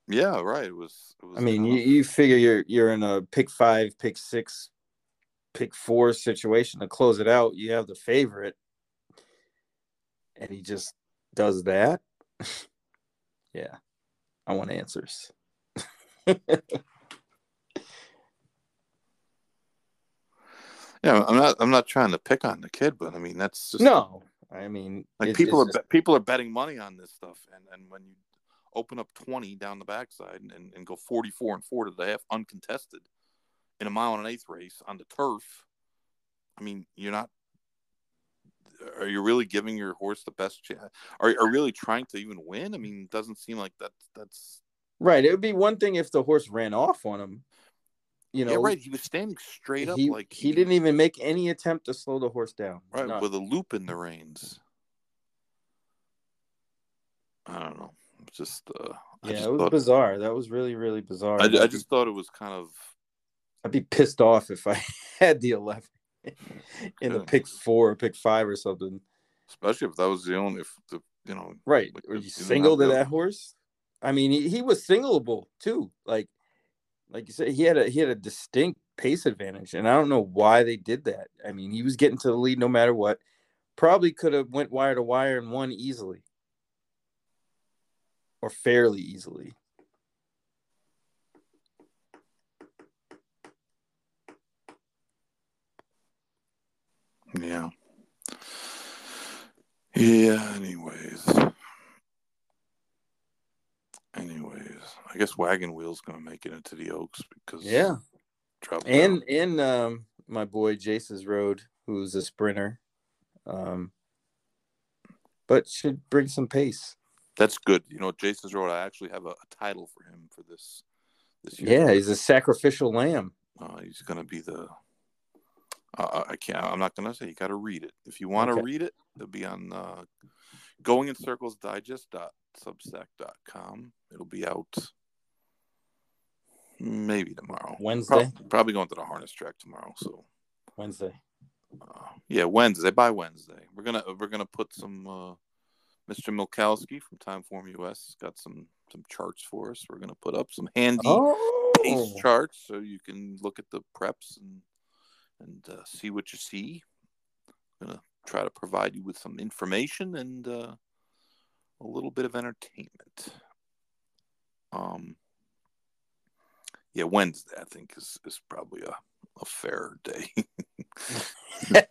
Yeah, right. It was. It was I mean, you, you figure you're you're in a pick five, pick six, pick four situation to close it out. You have the favorite, and he just does that. yeah, I want answers. Yeah, I'm not. I'm not trying to pick on the kid, but I mean that's just no, I mean, Like people are it's just- bet people are betting money on this stuff, and and when you open up twenty down the backside and, and, and go forty four and four to the half uncontested in a mile and an eighth race on the turf, I mean you're not. Are you really giving your horse the best chance? Are are really trying to even win? I mean, it doesn't seem like that's that's right. It would be one thing if the horse ran off on him. You know, yeah, right. He was standing straight up he, like he didn't even make any attempt to slow the horse down. right None. with a loop in the reins. I don't know. Just uh, yeah, just it was thought- bizarre. That was really, really bizarre. I, I just thought it was kind of I'd be pissed off if I had the eleven in the pick four or pick five or something. especially if that was the only if the you know Right. Like, Were you you single to that horse? I mean, he, he was singleable too. Like, like you said, he had a he had a distinct pace advantage, and I don't know why they did that. I mean, he was getting to the lead no matter what. Probably could have went wire to wire and won easily, or fairly easily. Yeah yeah anyways anyways I guess Wagon Wheel's gonna make it into the Oaks because Yeah, and out. and um, my boy Jace's Road, who's a sprinter, um, but should bring some pace. that's good you know Jace's Road I actually have a, a title for him for this this year Yeah, he's a sacrificial lamb. uh, he's gonna be the uh, I can't I'm not gonna say you gotta read it. If you want to Okay. read it it'll be on uh, going in circles digest.substack.com it'll be out maybe tomorrow. Wednesday. Prob- probably going to the harness track tomorrow so. Wednesday. uh, yeah wednesday by wednesday. We're gonna we're gonna put some uh, mr milkowski from timeform us got some some charts for us. We're gonna put up some handy Oh, pace charts so you can look at the preps and and uh, see what you see. I'm gonna try to provide you with some information and uh, a little bit of entertainment. Um, yeah, Wednesday I think is is probably a a fair day.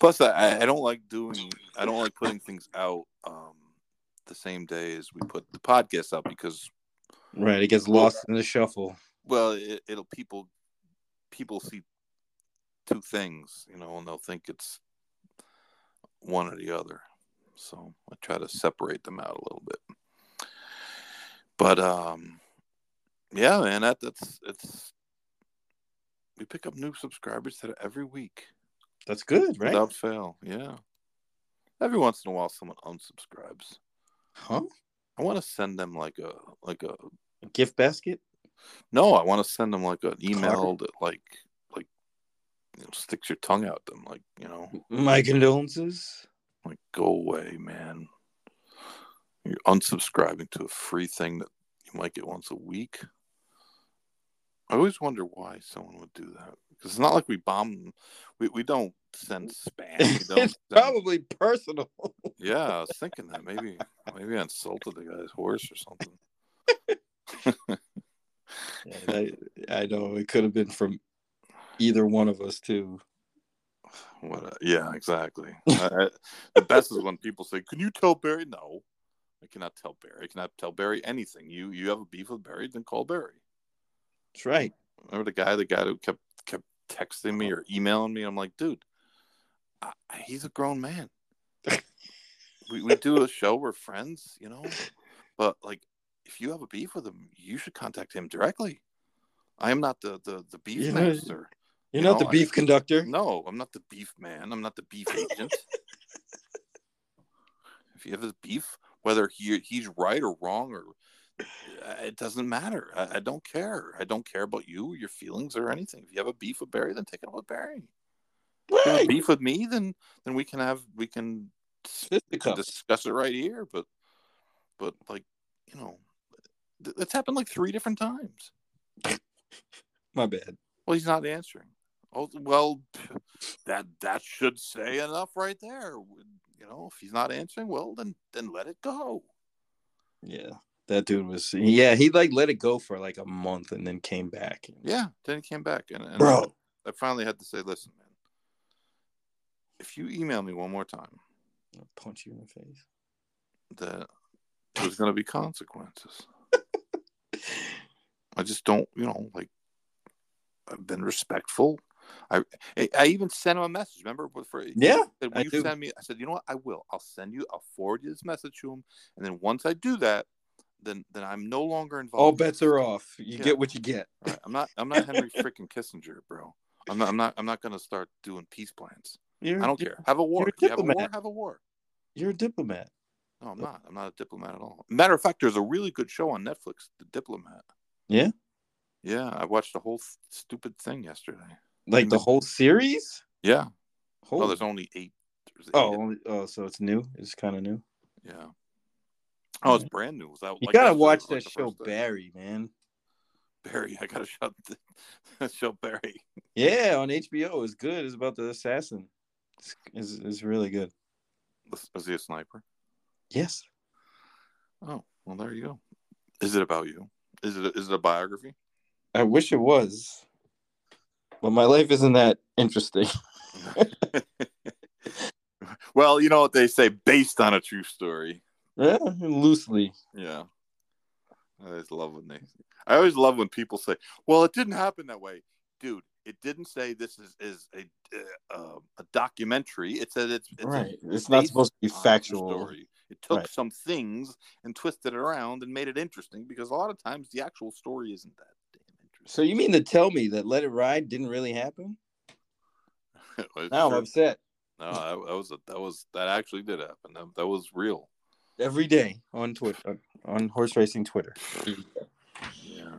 Plus, I I don't like doing I don't like putting things out um, the same day as we put the podcast out because right. It gets lost in the shuffle. well it, it'll people people see two things you know and they'll think it's one or the other so i try to separate them out a little bit but um yeah man that that's it's we pick up new subscribers to every week That's good, right? without fail yeah every once in a while someone unsubscribes Huh? I want to send them like a like a A gift basket? no. I want to send them like an email that like you know, sticks your tongue out them like you know My condolences. like go away, man. You're unsubscribing to a free thing that you might get once a week. I always wonder why someone would do that because it's not like we bomb them. We we don't send spam. It's send- probably personal. Yeah, I was thinking that maybe maybe I insulted the guy's horse or something. I, I know it could have been from either one of us too. What? A, yeah, exactly. I- the best is when people say, "Can you tell Barry?" No, I cannot tell Barry. I cannot tell Barry anything. You you have a beef with Barry, then call Barry. That's right. Remember the guy, the guy who kept kept texting me or emailing me. I'm like, dude, I, he's a grown man. we we do a show. We're friends, you know. But like, if you have a beef with him, you should contact him directly. I am not the the the beef You know- master. You're You not know, the I- beef conductor. No, I'm not the beef man. I'm not the beef agent. if you have a beef, whether he he's right or wrong, or uh, it doesn't matter. I, I don't care. I don't care about you, your feelings, or anything. If you have a beef with Barry, then take it with Barry. If you have Right. beef with me, then then we can have we can, we can discuss it right here. But but like you know, th- it's happened like three different times. My bad. Well, he's not answering. Oh, well, that that should say enough right there. You know, if he's not answering, well, then then let it go. Yeah. That dude was yeah, he like let it go for like a month and then came back. Yeah. Then he came back, and, and Bro. I finally had to say, listen, man, if you email me one more time, I'll punch you in the face. that there's going to be consequences. I just don't, you know, like I've been respectful. I I- even sent him a message. Remember, for Yeah, said, I you do. send me? I said, you know what? I will. I'll send you. I'll forward you this message to him, and then once I do that, then then I'm no longer involved. All bets are off. You Yeah. get what you get. Right. I'm not. I'm not Henry freaking Kissinger, bro. I'm not. I'm not. I'm not going to start doing peace plans. You're, I don't care. Have a war. a have a war. Have a war. You're a diplomat. No, I'm not. I'm not a diplomat at all. Matter of fact, there's a really good show on Netflix, The Diplomat. Yeah? Yeah, I watched the whole stupid thing yesterday. Like the whole series? Yeah. Oh, there's only eight. There's eight. Oh, only- oh, so it's new. It's kind of new. Yeah. Oh, it's brand new. Out You like gotta watch that the show. Barry, man. Barry. I gotta shut the show Barry. Yeah, on HBO. It's good. It's about the assassin. It's, it's, it's really good. Was he a sniper? Yes. Oh, well, there you go. Is it about you? Is it? A, is it a biography? I wish it was, but my life isn't that interesting. well, you know what they say, based on a true story. Yeah, loosely. Yeah. I always love when they. I always love when people say, "Well, it didn't happen that way, dude." It didn't say this is is a uh, a documentary. It said it's, it's a right. It's not supposed to be factual. story. It took Right. some things and twisted it around and made it interesting because a lot of times the actual story isn't that. So you mean to tell me that Let It Ride didn't really happen? Now I'm upset No, that, that was a, that was that actually did happen. That, that was real. every day on Twitter, on horse racing Twitter. Yeah.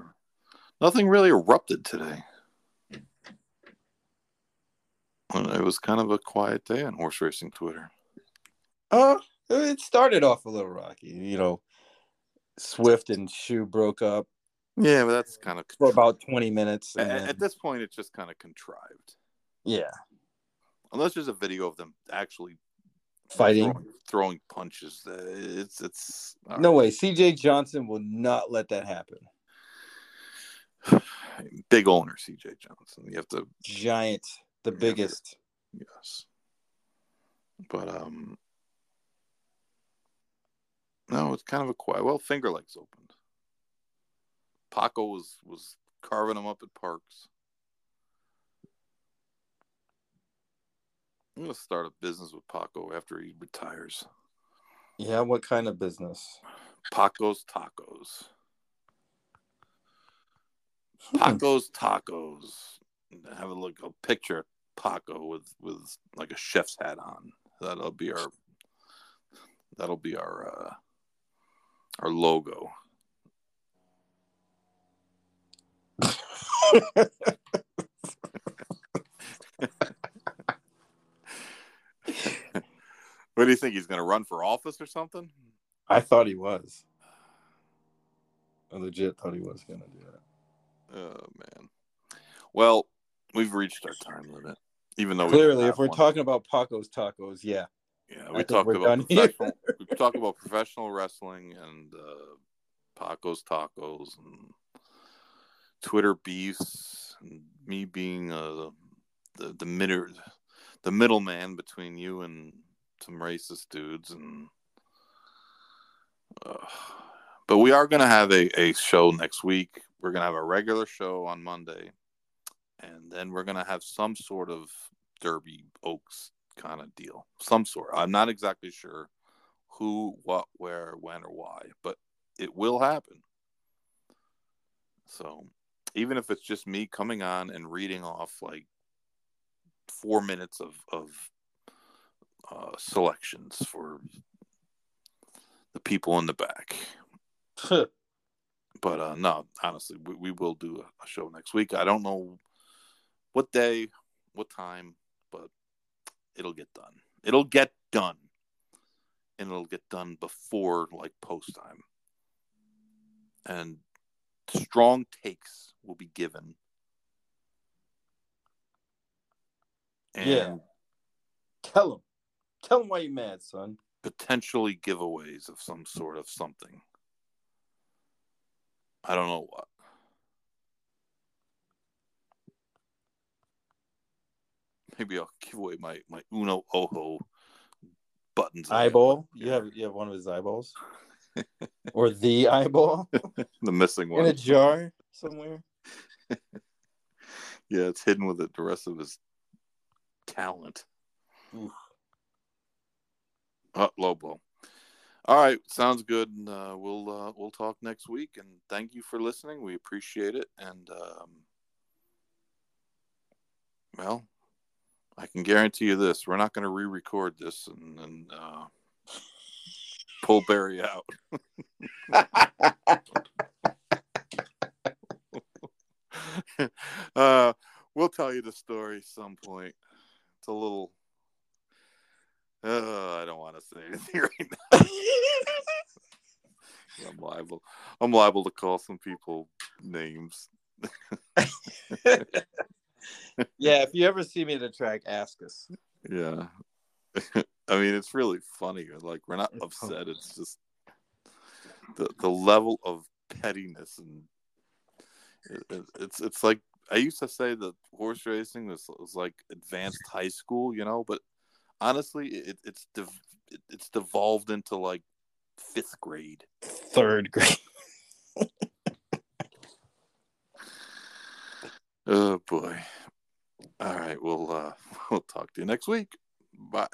Nothing really erupted today. It was kind of a quiet day on horse racing Twitter. Uh, it started off a little rocky. You know, Swift and Shoe broke up Yeah, but that's kind of for about 20 minutes. at, then- at this point. It's just kind of contrived, yeah, unless there's a video of them actually fighting. throwing, throwing punches. Uh, It's it's No way. CJ Johnson will not let that happen. big owner CJ Johnson. You have to Giant, the biggest. yes, but um, no, it's kind of a quiet. Well, Finger Lakes opened. Paco was was carving them up at Parx. I'm gonna start a business with Paco after he retires. Yeah, what kind of business? Paco's Tacos. Hmm. Paco's Tacos. Have a look, a picture of Paco with with like a chef's hat on. That'll be our. That'll be our uh, our logo. what do you think? He's going to run for office or something? I thought he was. I legit thought he was going to do that. Oh man. Well, we've reached our time limit. Even though we Clearly, don't if we're one. talking about Paco's tacos, yeah. yeah, we talked about professional. we talked about professional wrestling and uh, Paco's tacos and Twitter beefs me being uh, the the middle the middleman between you and some racist dudes and. Uh, but we are going to have a, a show next week. We're going to have a regular show on Monday, and then we're going to have some sort of Derby Oaks kind of deal. Some sort. I'm not exactly sure who, what, where, when, or why, but it will happen. So even if it's just me coming on and reading off like four minutes of, of uh, selections for the people in the back. But uh, no, honestly, we, we will do a, a show next week. I don't know what day, what time, but it'll get done. It'll get done. And it'll get done before like post time. And strong takes will be given. And Yeah. Tell him. Tell him why you're mad, son. potentially giveaways of some sort of something. I don't know what. Maybe I'll give away my my Uno Oho buttons. Eyeball. You have you have one of his eyeballs, or the eyeball the missing one. in a jar somewhere. Yeah, it's hidden with it, the rest of his talent. Oof. Uh, low blow. All right, sounds good. And, uh, we'll uh, we'll talk next week. And thank you for listening. We appreciate it. And um, well, I can guarantee you this: we're not going to re-record this and, and uh, pull Barry out. uh, we'll tell you the story some point. It's a little. Uh, I don't want to say anything right now. I'm liable. I'm liable to call some people names. yeah, if you ever see me at a track, ask us. Yeah. I mean, it's really funny. Like we're not It's upset. It's just the the level of pettiness and it, it- it's it's like I used to say that horse racing was, was like advanced high school, you know. But honestly, it, it's it's devolved into like fifth grade. Third grade. Oh boy. All right, we'll uh, we'll talk to you next week. Bye.